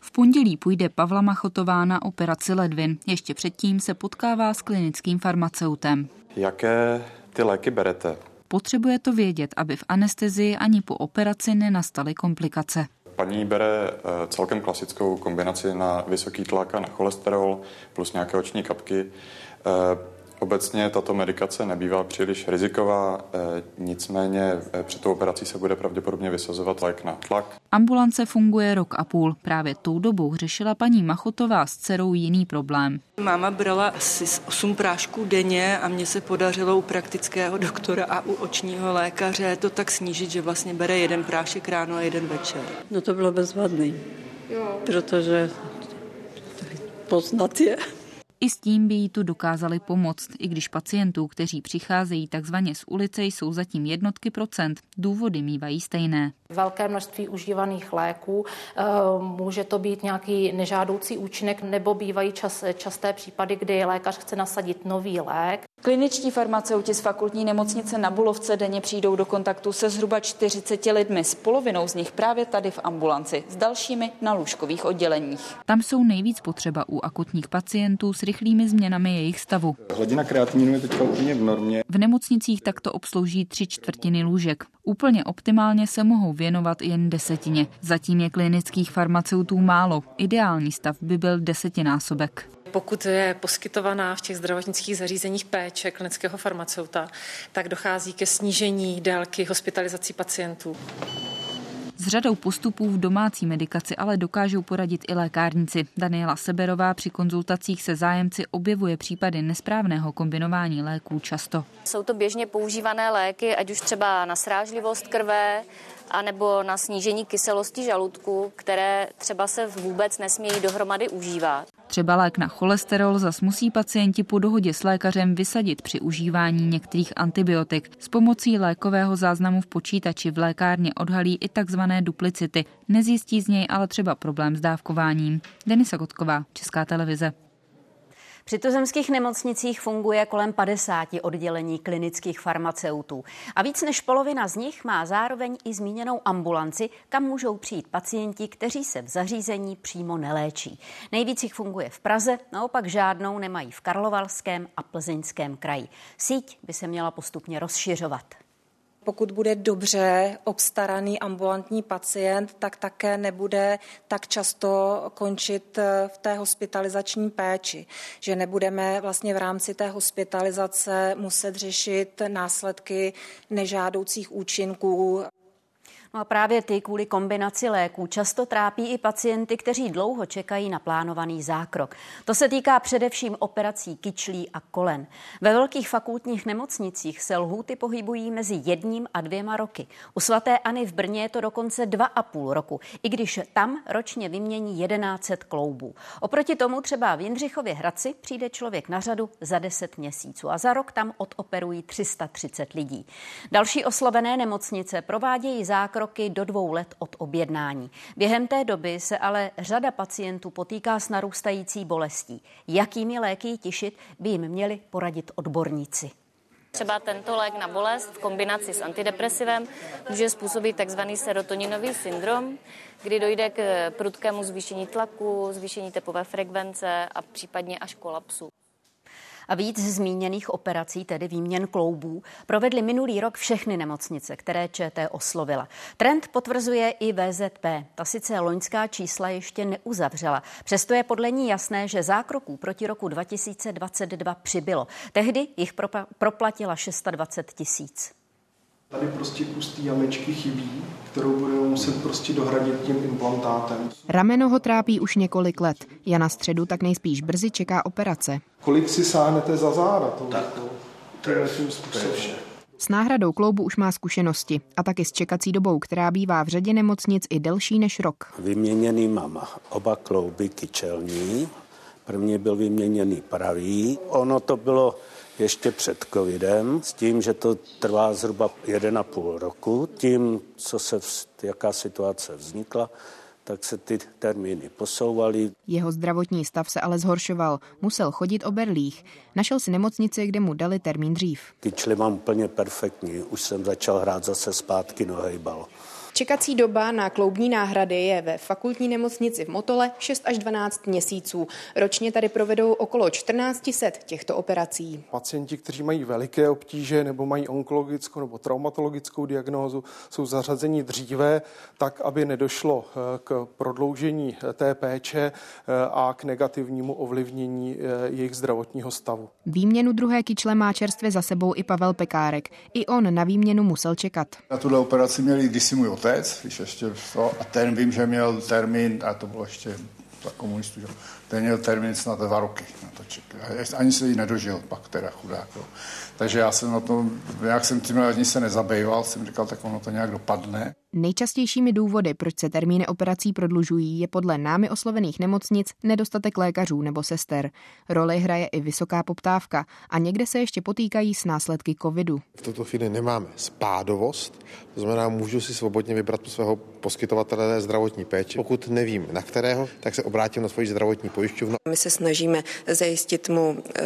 V pondělí půjde Pavla Machotová na operaci ledvin. Ještě předtím se potkává s klinickým farmaceutem. Jaké ty léky berete? Potřebuje to vědět, aby v anestezii ani po operaci nenastaly komplikace. Paní bere eh, celkem klasickou kombinaci na vysoký tlak a na cholesterol plus nějaké oční kapky. Obecně tato medikace nebývá příliš riziková, eh, nicméně eh, před tou operací se bude pravděpodobně vysazovat lék na tlak. Ambulance funguje rok a půl. Právě tou dobou řešila paní Machotová s dcerou jiný problém. Máma brala asi 8 prášků denně a mně se podařilo u praktického doktora a u očního lékaře to tak snížit, že vlastně bere jeden prášek ráno a jeden večer. No to bylo bezvadný, jo. protože poznat je. I s tím by jí tu dokázali pomoct, i když pacientů, kteří přicházejí takzvaně z ulice, jsou zatím jednotky procent. Důvody mývají stejné. Velké množství užívaných léků, eh, může to být nějaký nežádoucí účinek, nebo bývají čas, časté případy, kdy lékař chce nasadit nový lék. Kliničtí farmaceuti z fakultní nemocnice na Bulovce denně přijdou do kontaktu se zhruba 40 lidmi, s polovinou z nich právě tady v ambulanci, s dalšími na lůžkových odděleních. Tam jsou nejvíc potřeba u akutních pacientů s rychlými změnami jejich stavu. Hladina kreatininu je teď úplně v normě. V nemocnicích takto obslouží tři čtvrtiny lůžek. Úplně optimálně se mohou věnovat jen desetině. Zatím je klinických farmaceutů málo. Ideální stav by byl desetinásobek pokud je poskytovaná v těch zdravotnických zařízeních péče klinického farmaceuta, tak dochází ke snížení délky hospitalizací pacientů. S řadou postupů v domácí medikaci ale dokážou poradit i lékárníci. Daniela Seberová při konzultacích se zájemci objevuje případy nesprávného kombinování léků často. Jsou to běžně používané léky, ať už třeba na srážlivost krve, anebo na snížení kyselosti žaludku, které třeba se vůbec nesmějí dohromady užívat. Třeba lék na cholesterol zas musí pacienti po dohodě s lékařem vysadit při užívání některých antibiotik. S pomocí lékového záznamu v počítači v lékárně odhalí i takzvané duplicity. Nezjistí z něj ale třeba problém s dávkováním. Denisa Kotková, Česká televize. Při tuzemských nemocnicích funguje kolem 50 oddělení klinických farmaceutů a víc než polovina z nich má zároveň i zmíněnou ambulanci, kam můžou přijít pacienti, kteří se v zařízení přímo neléčí. Nejvíc jich funguje v Praze, naopak žádnou nemají v Karlovalském a Plzeňském kraji. Síť by se měla postupně rozšiřovat. Pokud bude dobře obstaraný ambulantní pacient, tak také nebude tak často končit v té hospitalizační péči, že nebudeme vlastně v rámci té hospitalizace muset řešit následky nežádoucích účinků No a právě ty kvůli kombinaci léků často trápí i pacienty, kteří dlouho čekají na plánovaný zákrok. To se týká především operací kyčlí a kolen. Ve velkých fakultních nemocnicích se lhůty pohybují mezi jedním a dvěma roky. U svatéAny v Brně je to dokonce dva a půl roku, i když tam ročně vymění 1100 kloubů. Oproti tomu třeba v Jindřichově Hradci přijde člověk na řadu za 10 měsíců a za rok tam odoperují 330 lidí. Další oslovené nemocnice provádějí zákrok roky do dvou let od objednání. Během té doby se ale řada pacientů potýká s narůstající bolestí. Jakými léky tišit by jim měli poradit odborníci. Třeba tento lék na bolest v kombinaci s antidepresivem může způsobit tzv. serotoninový syndrom, kdy dojde k prudkému zvýšení tlaku, zvýšení tepové frekvence a případně až kolapsu. A víc zmíněných operací, tedy výměn kloubů, provedly minulý rok všechny nemocnice, které ČT oslovila. Trend potvrzuje i VZP. Ta sice loňská čísla ještě neuzavřela. Přesto je podle ní jasné, že zákroků proti roku 2022 přibylo. Tehdy jich proplatila 620 tisíc. Tady prostě kus té jamečky chybí, kterou budeme muset prostě dohradit tím implantátem. Rameno ho trápí už několik let. Jana Středu tak nejspíš brzy čeká operace. Kolik si sáhnete za záda? To, tak. to, to je tím způsobem. S náhradou kloubu už má zkušenosti a taky s čekací dobou, která bývá v řadě nemocnic i delší než rok. Vyměněný mám oba klouby kyčelní. První byl vyměněný pravý. Ono to bylo ještě před covidem, s tím, že to trvá zhruba 1,5 roku. Tím, co se, jaká situace vznikla, tak se ty termíny posouvaly. Jeho zdravotní stav se ale zhoršoval. Musel chodit o berlích. Našel si nemocnici, kde mu dali termín dřív. Kyčli mám úplně perfektní. Už jsem začal hrát zase zpátky nohejbal. Čekací doba na kloubní náhrady je ve fakultní nemocnici v Motole 6 až 12 měsíců. Ročně tady provedou okolo 1400 těchto operací. Pacienti, kteří mají veliké obtíže nebo mají onkologickou nebo traumatologickou diagnózu, jsou zařazeni dříve, tak aby nedošlo eh, k prodloužení eh, té péče eh, a k negativnímu ovlivnění jejich zdravotního stavu. Výměnu druhé kyčle má čerstvě za sebou i Pavel Pekárek. I on na výměnu musel čekat. Na tuhle operaci měli kdysi můj otec, když ještě to, a ten vím, že měl termín, a to bylo ještě za komunistů, že ten měl termín snad dva roky na to. Ani se jí nedožil pak teda chudák. Jo. Takže já jsem na to, jak jsem tím dní se nezabýval, jsem říkal, tak ono to nějak dopadne. Nejčastějšími důvody, proč se termíny operací prodlužují, je podle námi oslovených nemocnic nedostatek lékařů nebo sester. Roli hraje i vysoká poptávka a někde se ještě potýkají s následky covidu. V tuto chvíli nemáme spádovost, to znamená, můžu si svobodně vybrat svého poskytovatele zdravotní péče. Pokud nevím, na kterého, tak se obrátím na svoji zdravotní pojišťovnu. My se snažíme zajistit mu e,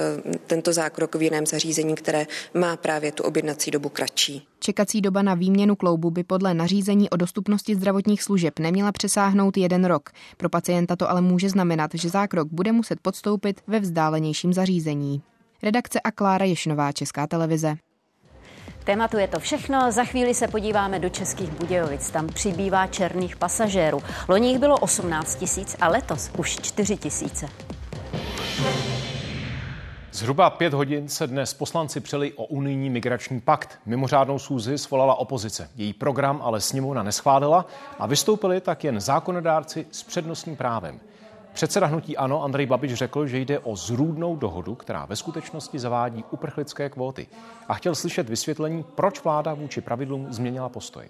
tento zákrok v jiném zařízení, které má právě tu objednací dobu kratší. Čekací doba na výměnu kloubu by podle nařízení o dostupnosti zdravotních služeb neměla přesáhnout jeden rok. Pro pacienta to ale může znamenat, že zákrok bude muset podstoupit ve vzdálenějším zařízení. Redakce a Klára Ješnová, Česká televize. Tématu je to všechno. Za chvíli se podíváme do Českých Budějovic. Tam přibývá černých pasažérů. Loni jich bylo 18 tisíc a letos už 4 tisíce. Zhruba pět hodin se dnes poslanci přeli o unijní migrační pakt. Mimořádnou schůzi svolala opozice. Její program ale sněmovna neschválila a vystoupili tak jen zákonodárci s přednostním právem. Předseda hnutí Ano Andrej Babiš řekl, že jde o zrůdnou dohodu, která ve skutečnosti zavádí uprchlické kvóty. A chtěl slyšet vysvětlení, proč vláda vůči pravidlům změnila postoj.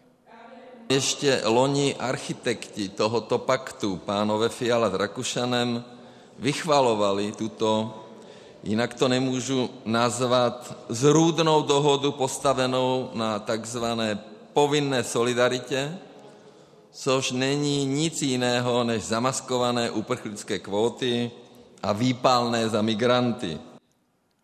Ještě loni architekti tohoto paktu, pánové Fiala s Rakušanem, vychvalovali tuto jinak to nemůžu nazvat, zrůdnou dohodu postavenou na takzvané povinné solidaritě, což není nic jiného než zamaskované uprchlické kvóty a výpalné za migranty.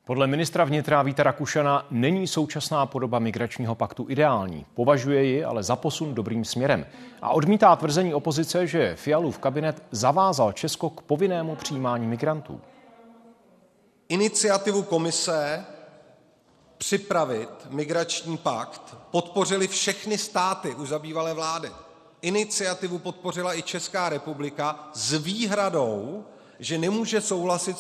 Podle ministra vnitra Víta Rakušana není současná podoba migračního paktu ideální. Považuje ji ale za posun dobrým směrem. A odmítá tvrzení opozice, že Fialův kabinet zavázal Česko k povinnému přijímání migrantů iniciativu komise připravit migrační pakt podpořili všechny státy už za bývalé vlády. Iniciativu podpořila i Česká republika s výhradou, že nemůže souhlasit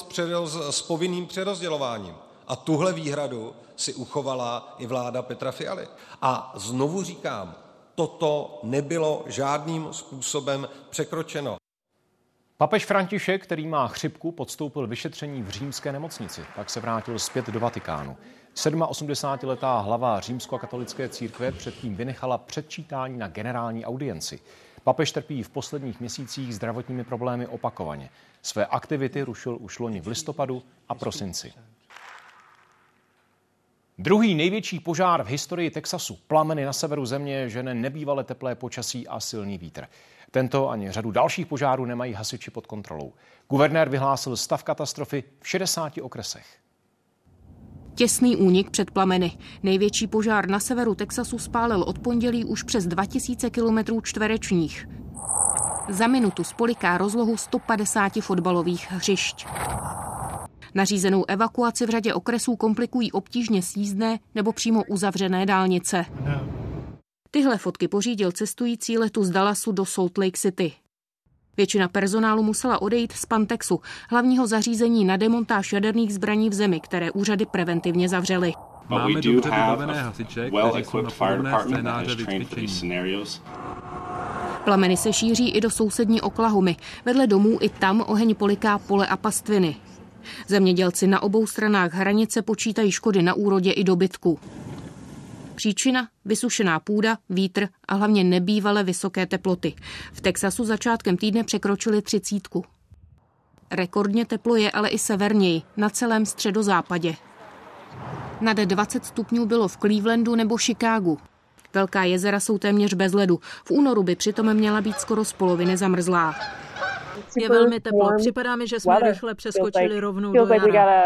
s, povinným přerozdělováním. A tuhle výhradu si uchovala i vláda Petra Fialy. A znovu říkám, toto nebylo žádným způsobem překročeno. Papež František, který má chřipku, podstoupil vyšetření v římské nemocnici. Tak se vrátil zpět do Vatikánu. 87-letá hlava římskokatolické církve předtím vynechala předčítání na generální audienci. Papež trpí v posledních měsících zdravotními problémy opakovaně. Své aktivity rušil už loni v listopadu a prosinci. Druhý největší požár v historii Texasu. Plameny na severu země žene nebývalé teplé počasí a silný vítr. Tento ani řadu dalších požárů nemají hasiči pod kontrolou. Guvernér vyhlásil stav katastrofy v 60 okresech. Těsný únik před plameny. Největší požár na severu Texasu spálil od pondělí už přes 2000 km čtverečních. Za minutu spoliká rozlohu 150 fotbalových hřišť. Nařízenou evakuaci v řadě okresů komplikují obtížně sjízdné nebo přímo uzavřené dálnice. Tyhle fotky pořídil cestující letu z Dallasu do Salt Lake City. Většina personálu musela odejít z Pantexu, hlavního zařízení na demontáž jaderných zbraní v zemi, které úřady preventivně zavřely. Máme dobře vybavené hasiče, kteří jsou na podobné scénáře vycvičení. Plameny se šíří i do sousední Oklahomy. Vedle domů i tam oheň poliká pole a pastviny. Zemědělci na obou stranách hranice počítají škody na úrodě i dobytku. Příčina vysušená půda, vítr a hlavně nebývalé vysoké teploty. V Texasu začátkem týdne překročili třicítku. Rekordně teplo je ale i severněji, na celém středozápadě. Nad 20 stupňů bylo v Clevelandu nebo Chicagu. Velká jezera jsou téměř bez ledu. V únoru by přitom měla být skoro z poloviny zamrzlá. Je velmi teplo. Připadá mi, že jsme rychle přeskočili rovnou do jara.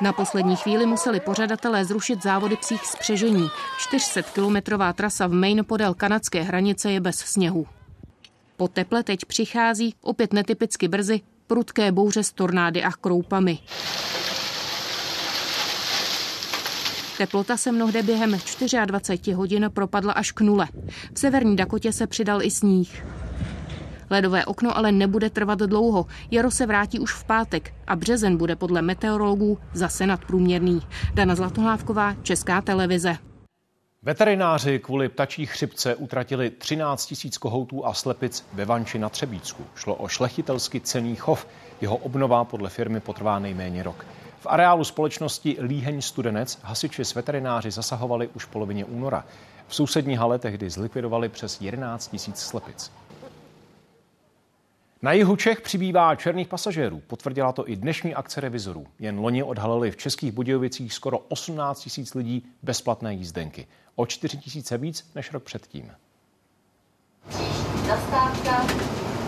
Na poslední chvíli museli pořadatelé zrušit závody psích spřežení. 400-kilometrová trasa v Maine podél kanadské hranice je bez sněhu. Po teple teď přichází, opět netypicky brzy, prudké bouře s tornády a kroupami. Teplota se mnohde během 24 hodin propadla až k nule. V severní Dakotě se přidal i sníh. Ledové okno ale nebude trvat dlouho. Jaro se vrátí už v pátek a březen bude podle meteorologů zase nadprůměrný. Dana Zlatohlávková, Česká televize. Veterináři kvůli ptačí chřipce utratili 13 tisíc kohoutů a slepic ve Vanči na Třebícku. Šlo o šlechtitelsky cený chov. Jeho obnova podle firmy potrvá nejméně rok. V areálu společnosti Líheň Studenec hasiči s veterináři zasahovali už polovině února. V sousední hale tehdy zlikvidovali přes 11 tisíc slepic. Na jihu Čech přibývá černých pasažérů. Potvrdila to i dnešní akce revizorů. Jen loni odhalili v Českých Budějovicích skoro 18 tisíc lidí bezplatné jízdenky. O 4 tisíce víc než rok předtím. Zastávka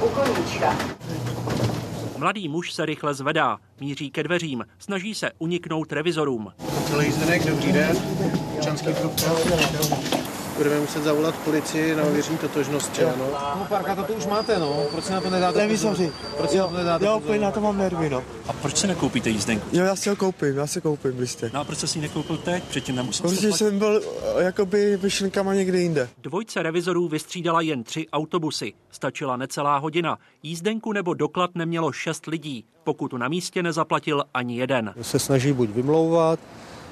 u koníčka. Mladý muž se rychle zvedá, míří ke dveřím, snaží se uniknout revizorům. Jízdenek, dobrý den. Občanský průkaz budeme muset zavolat policii na ověření totožnosti. Jo. No. parka to už máte, no. Proč si na to nedáte Revizoři. Proč si na to nedáte Já úplně na to mám nervy, no. A proč si nekoupíte jízdenku? Jo, já si ho koupím, já si koupím listě. No a proč jsi si nekoupil teď? Předtím nemusel Protože jsem byl eh, jakoby myšlenkama někde jinde. Dvojce revizorů vystřídala jen tři autobusy. Stačila necelá hodina. Jízdenku nebo doklad nemělo šest lidí. Pokud na místě nezaplatil ani jeden. Se snaží buď vymlouvat,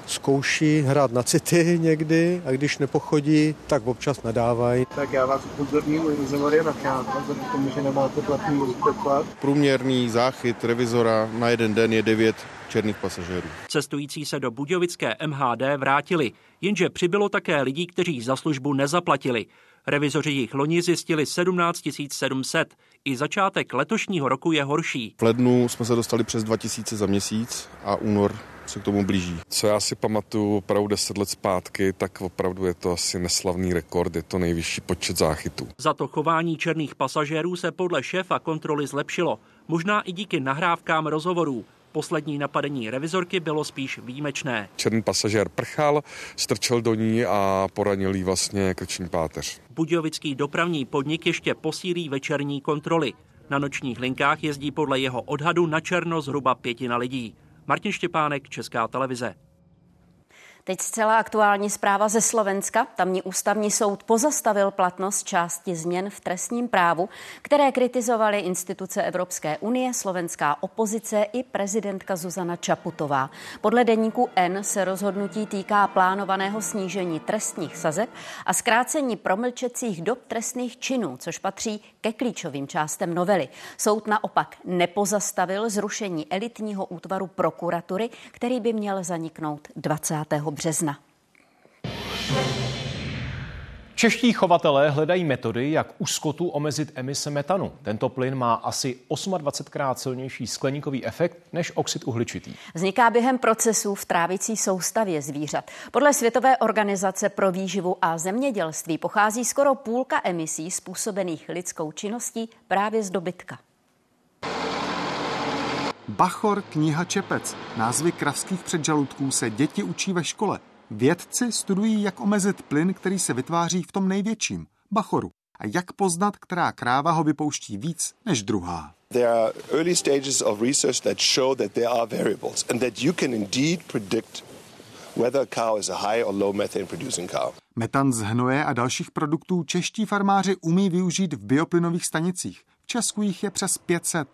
zkouší hrát na city někdy a když nepochodí, tak občas nadávají. Tak já vás upozorním, revizor je nakázat, tomu, že nemáte platný doklad. Průměrný záchyt revizora na jeden den je 9 černých pasažérů. Cestující se do budějovické MHD vrátili, jenže přibylo také lidí, kteří za službu nezaplatili. Revizoři jich loni zjistili 17 700. I začátek letošního roku je horší. V lednu jsme se dostali přes 2000 za měsíc a únor se k tomu blíží. Co já si pamatuju opravdu 10 let zpátky, tak opravdu je to asi neslavný rekord, je to nejvyšší počet záchytů. Za to chování černých pasažérů se podle šéfa kontroly zlepšilo. Možná i díky nahrávkám rozhovorů. Poslední napadení revizorky bylo spíš výjimečné. Černý pasažér prchal, strčel do ní a poranil jí vlastně krční páteř. Budějovický dopravní podnik ještě posílí večerní kontroly. Na nočních linkách jezdí podle jeho odhadu na černo zhruba pětina lidí. Martin Štěpánek, Česká televize. Teď zcela aktuální zpráva ze Slovenska. Tamní ústavní soud pozastavil platnost části změn v trestním právu, které kritizovaly instituce Evropské unie, slovenská opozice i prezidentka Zuzana Čaputová. Podle deníku N se rozhodnutí týká plánovaného snížení trestních sazeb a zkrácení promlčecích dob trestných činů, což patří ke klíčovým částem novely. Soud naopak nepozastavil zrušení elitního útvaru prokuratury, který by měl zaniknout 20 března. Čeští chovatelé hledají metody, jak u skotu omezit emise metanu. Tento plyn má asi 28krát silnější skleníkový efekt než oxid uhličitý. Vzniká během procesů v trávicí soustavě zvířat. Podle Světové organizace pro výživu a zemědělství pochází skoro půlka emisí způsobených lidskou činností právě z dobytka. Bachor, kniha Čepec. Názvy kravských předžaludků se děti učí ve škole. Vědci studují, jak omezit plyn, který se vytváří v tom největším, bachoru, a jak poznat, která kráva ho vypouští víc než druhá. There are early stages of research that show that there are variables and that you can indeed predict whether a cow is a high or low methane producing cow. Metan z hnoje a dalších produktů čeští farmáři umí využít v bioplynových stanicích. V Česku jich je přes 500.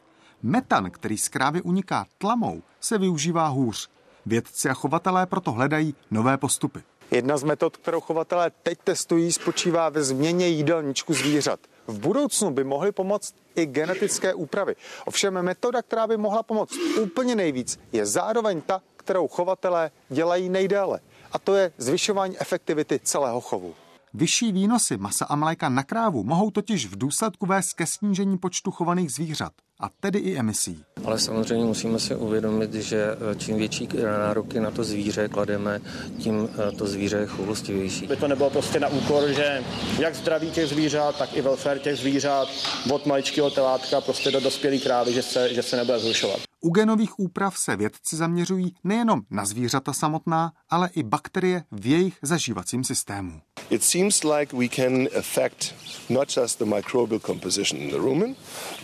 Metan, který z krávy uniká tlamou, se využívá hůř. Vědci a chovatelé proto hledají nové postupy. Jedna z metod, kterou chovatelé teď testují, spočívá ve změně jídelníčku zvířat. V budoucnu by mohly pomoct i genetické úpravy. Ovšem metoda, která by mohla pomoct úplně nejvíc, je zároveň ta, kterou chovatelé dělají nejdéle. A to je zvyšování efektivity celého chovu. Vyšší výnosy masa a mléka na krávu mohou totiž v důsledku vést ke snížení počtu chovaných zvířat a tedy i emisí. Ale samozřejmě musíme si uvědomit, že eh, čím větší nároky na to zvíře klademe, tím eh, to zvíře je choulostivější. By to nebylo prostě na úkor, že jak zdraví těch zvířat, tak i welfare těch zvířat od maličkého telátka prostě do dospělé krávy, že se, že se nebude zhoršovat. U genových úprav se vědci zaměřují nejenom na zvířata samotná, ale i bakterie v jejich zažívacím systému. It seems like we can affect not just the microbial composition in the rumen,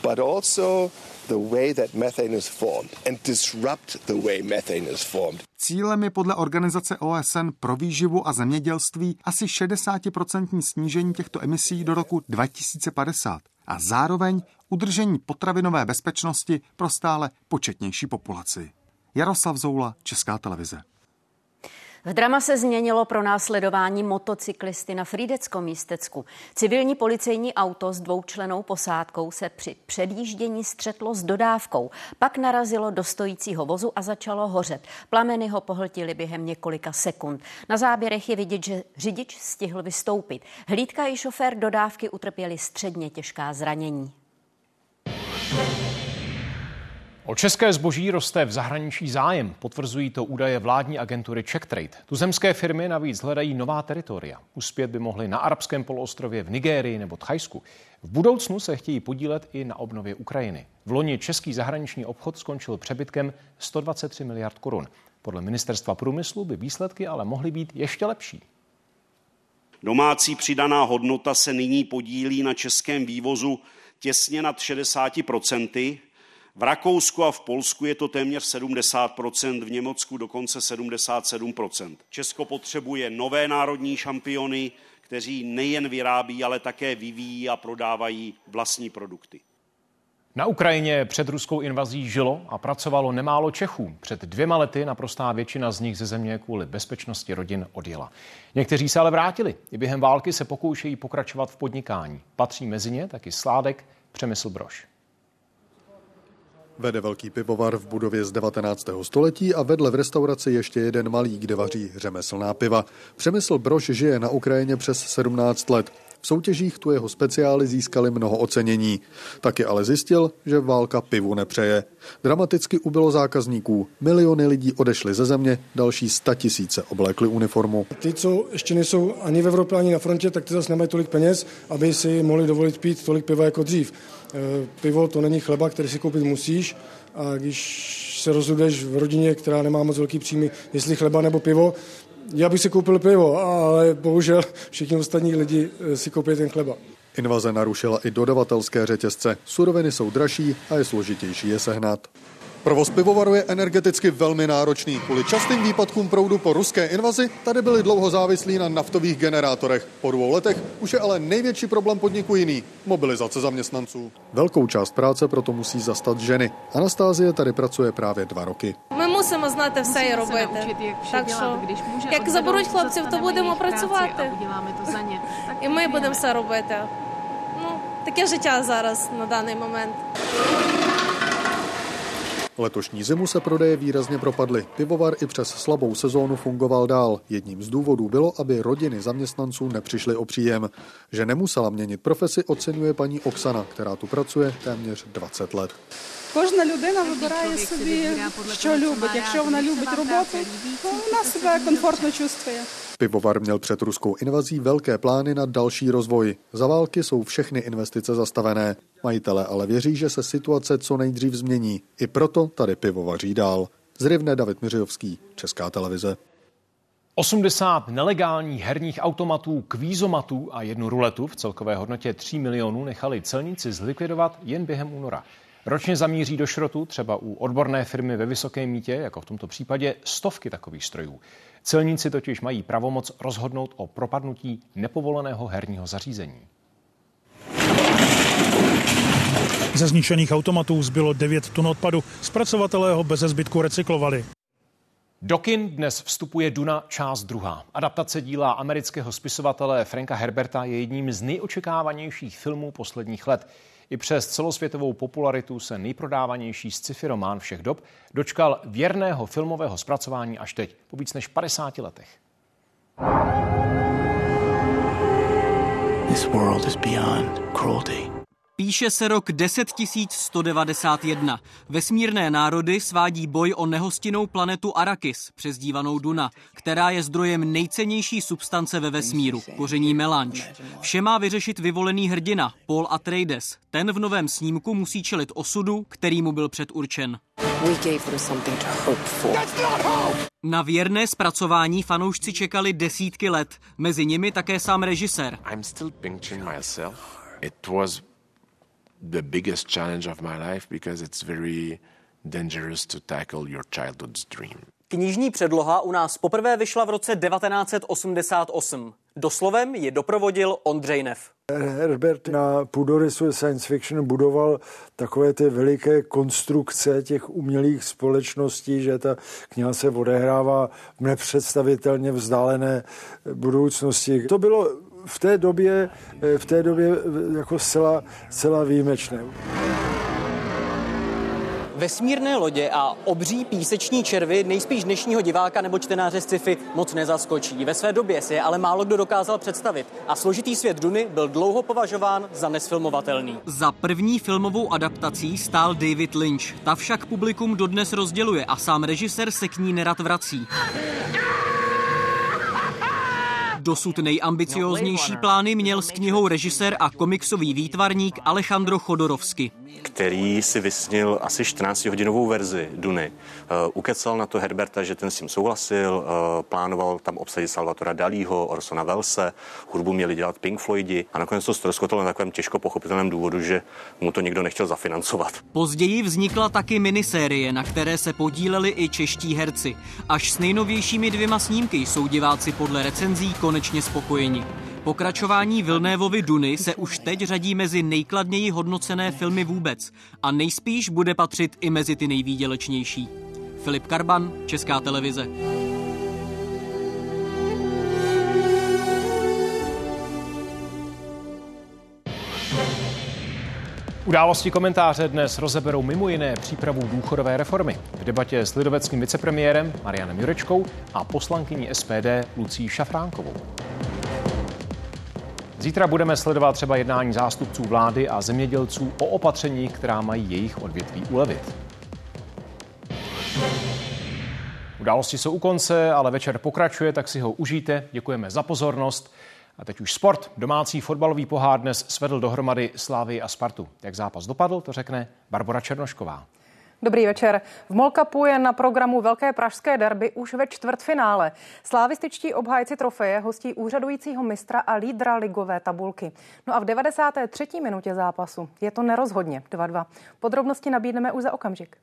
but also the way that methane is formed and disrupt the way methane is formed. Cílem je podle organizace OSN pro výživu a zemědělství asi 60% snížení těchto emisí do roku 2050 a zároveň udržení potravinové bezpečnosti pro stále početnější populaci. Jaroslav Zoula, Česká televize. V drama se změnilo pro následování motocyklisty na Frídeckom místecku. Civilní policejní auto s dvoučlenou posádkou se při předjíždění střetlo s dodávkou. Pak narazilo do stojícího vozu a začalo hořet. Plameny ho pohltily během několika sekund. Na záběrech je vidět, že řidič stihl vystoupit. Hlídka i šofér dodávky utrpěli středně těžká zranění. O české zboží roste v zahraničí zájem, potvrzují to údaje vládní agentury CheckTrade. Tuzemské firmy navíc hledají nová teritoria. Uspět by mohly na arabském poloostrově, v Nigérii nebo Thajsku. V budoucnu se chtějí podílet i na obnově Ukrajiny. V loni český zahraniční obchod skončil přebytkem 123 miliard korun. Podle ministerstva průmyslu by výsledky ale mohly být ještě lepší. Domácí přidaná hodnota se nyní podílí na českém vývozu těsně nad 60 v Rakousku a v Polsku je to téměř 70%, v Německu dokonce 77%. Česko potřebuje nové národní šampiony, kteří nejen vyrábí, ale také vyvíjí a prodávají vlastní produkty. Na Ukrajině před ruskou invazí žilo a pracovalo nemálo Čechů. Před dvěma lety naprostá většina z nich ze země kvůli bezpečnosti rodin odjela. Někteří se ale vrátili. I během války se pokoušejí pokračovat v podnikání. Patří mezi ně taky Sládek Přemysl Brož. Vede velký pivovar v budově z 19. století a vedle v restauraci ještě jeden malý, kde vaří řemeslná piva. Přemysl Brož žije na Ukrajině přes 17 let. V soutěžích tu jeho speciály získali mnoho ocenění. Taky ale zjistil, že válka pivu nepřeje. Dramaticky ubylo zákazníků. Miliony lidí odešly ze země, další sta tisíce oblékli uniformu. Ty, co ještě nejsou ani v Evropě, ani na frontě, tak ty zase nemají tolik peněz, aby si mohli dovolit pít tolik piva jako dřív. E, pivo to není chleba, který si koupit musíš a když se rozhoduješ v rodině, která nemá moc velký příjmy, jestli chleba nebo pivo, já bych si koupil pivo, ale bohužel všichni ostatní lidi eh, si koupí ten chleba. Invaze narušila i dodavatelské řetězce. Suroviny jsou dražší a je složitější je sehnat. Provoz pivovaru je energeticky velmi náročný. Kvůli častým výpadkům proudu po ruské invazi tady byli dlouho závislí na naftových generátorech. Po dvou letech už je ale největší problém podniku jiný – mobilizace zaměstnanců. Velkou část práce proto musí zastat ženy. Anastázie tady pracuje právě dva roky My musíme znát все і робити. Так що, як заберуть хлопців, то будемо працювати. І ми будемо все робити. Ну, таке життя зараз на даний момент. Letošní zimu se prodeje výrazně propadly. Pivovar i přes slabou sezónu fungoval dál. Jedním z důvodů bylo, aby rodiny zaměstnanců nepřišly o příjem. Že nemusela měnit profesi, oceňuje paní Oksana, která tu pracuje téměř 20 let. Кожна людина вибирає собі, що любить. Якщо вона любить роботу, то вона себе комфортно чувствує. Pivovar měl před ruskou invazí velké plány na další rozvoj. Za války jsou všechny investice zastavené. Majitele ale věří, že se situace co nejdřív změní. I proto tady pivovaří dál. Zrivne David Miřijovský, Česká televize. 80 nelegálních herních automatů, kvízomatů a jednu ruletu v celkové hodnotě 3 milionů nechali celníci zlikvidovat jen během února. Ročně zamíří do šrotu, třeba u odborné firmy ve Vysokém mítě, jako v tomto případě, stovky takových strojů. Celníci totiž mají pravomoc rozhodnout o propadnutí nepovoleného herního zařízení. Ze zničených automatů zbylo 9 tun odpadu. Zpracovatelé ho bez zbytku recyklovali. Do kin dnes vstupuje Duna část druhá. Adaptace díla amerického spisovatele Franka Herberta je jedním z nejočekávanějších filmů posledních let. I přes celosvětovou popularitu se nejprodávanější sci-fi román všech dob dočkal věrného filmového zpracování až teď, po víc než 50 letech. This world is beyond cruelty. Píše se rok 10191. Vesmírné národy svádí boj o nehostinnou planetu Arakis, přezdívanou Duna, která je zdrojem nejcennější substance ve vesmíru, koření melanč. Vše má vyřešit vyvolený hrdina, Paul Atreides. Ten v novém snímku musí čelit osudu, který mu byl předurčen. Na věrné zpracování fanoušci čekali desítky let, mezi nimi také sám režisér. It was the biggest challenge of my life because it's very dangerous to tackle your childhood's dream. Knižní předloha u nás poprvé vyšla v roce 1988. Doslovem ji doprovodil Ondřej Nev. Herbert na půdorysu science fiction budoval takové ty veliké konstrukce těch umělých společností, že ta kniha se odehrává v nepředstavitelně vzdálené budoucnosti. To bylo v té době, v té době jako zcela, zcela výjimečné. Vesmírné lodě a obří píseční červy nejspíš dnešního diváka nebo čtenáře sci-fi moc nezaskočí. Ve své době si je ale málo kdo dokázal představit a složitý svět Duny byl dlouho považován za nesfilmovatelný. Za první filmovou adaptací stál David Lynch. Ta však publikum dodnes rozděluje a sám režisér se k ní nerad vrací. Dosud nejambicioznější plány měl s knihou režisér a komiksový výtvarník Alejandro Chodorovsky který si vysnil asi 14-hodinovou verzi Duny. Uh, ukecal na to Herberta, že ten s tím souhlasil, uh, plánoval tam obsadit Salvatora Dalího, Orsona Velse, hudbu měli dělat Pink Floydi a nakonec to ztroskotalo na takovém těžko pochopitelném důvodu, že mu to nikdo nechtěl zafinancovat. Později vznikla taky minisérie, na které se podíleli i čeští herci. Až s nejnovějšími dvěma snímky jsou diváci podle recenzí konečně spokojeni. Pokračování Vilnévovy Duny se už teď řadí mezi nejkladněji hodnocené filmy vůbec a nejspíš bude patřit i mezi ty nejvýdělečnější. Filip Karban, Česká televize. Události komentáře dnes rozeberou mimo jiné přípravu důchodové reformy. V debatě s lidoveckým vicepremiérem Marianem Jurečkou a poslankyní SPD Lucí Šafránkovou. Zítra budeme sledovat třeba jednání zástupců vlády a zemědělců o opatření, která mají jejich odvětví ulevit. Události jsou u konce, ale večer pokračuje, tak si ho užijte. Děkujeme za pozornost. A teď už sport. Domácí fotbalový pohár dnes svedl dohromady Slávy a Spartu. Jak zápas dopadl, to řekne Barbara Černošková. Dobrý večer. V Molkapu je na programu Velké pražské derby už ve čtvrtfinále. Slávističtí obhájci trofeje hostí úřadujícího mistra a lídra ligové tabulky. No a v 93. minutě zápasu je to nerozhodně 2-2. Podrobnosti nabídneme už za okamžik.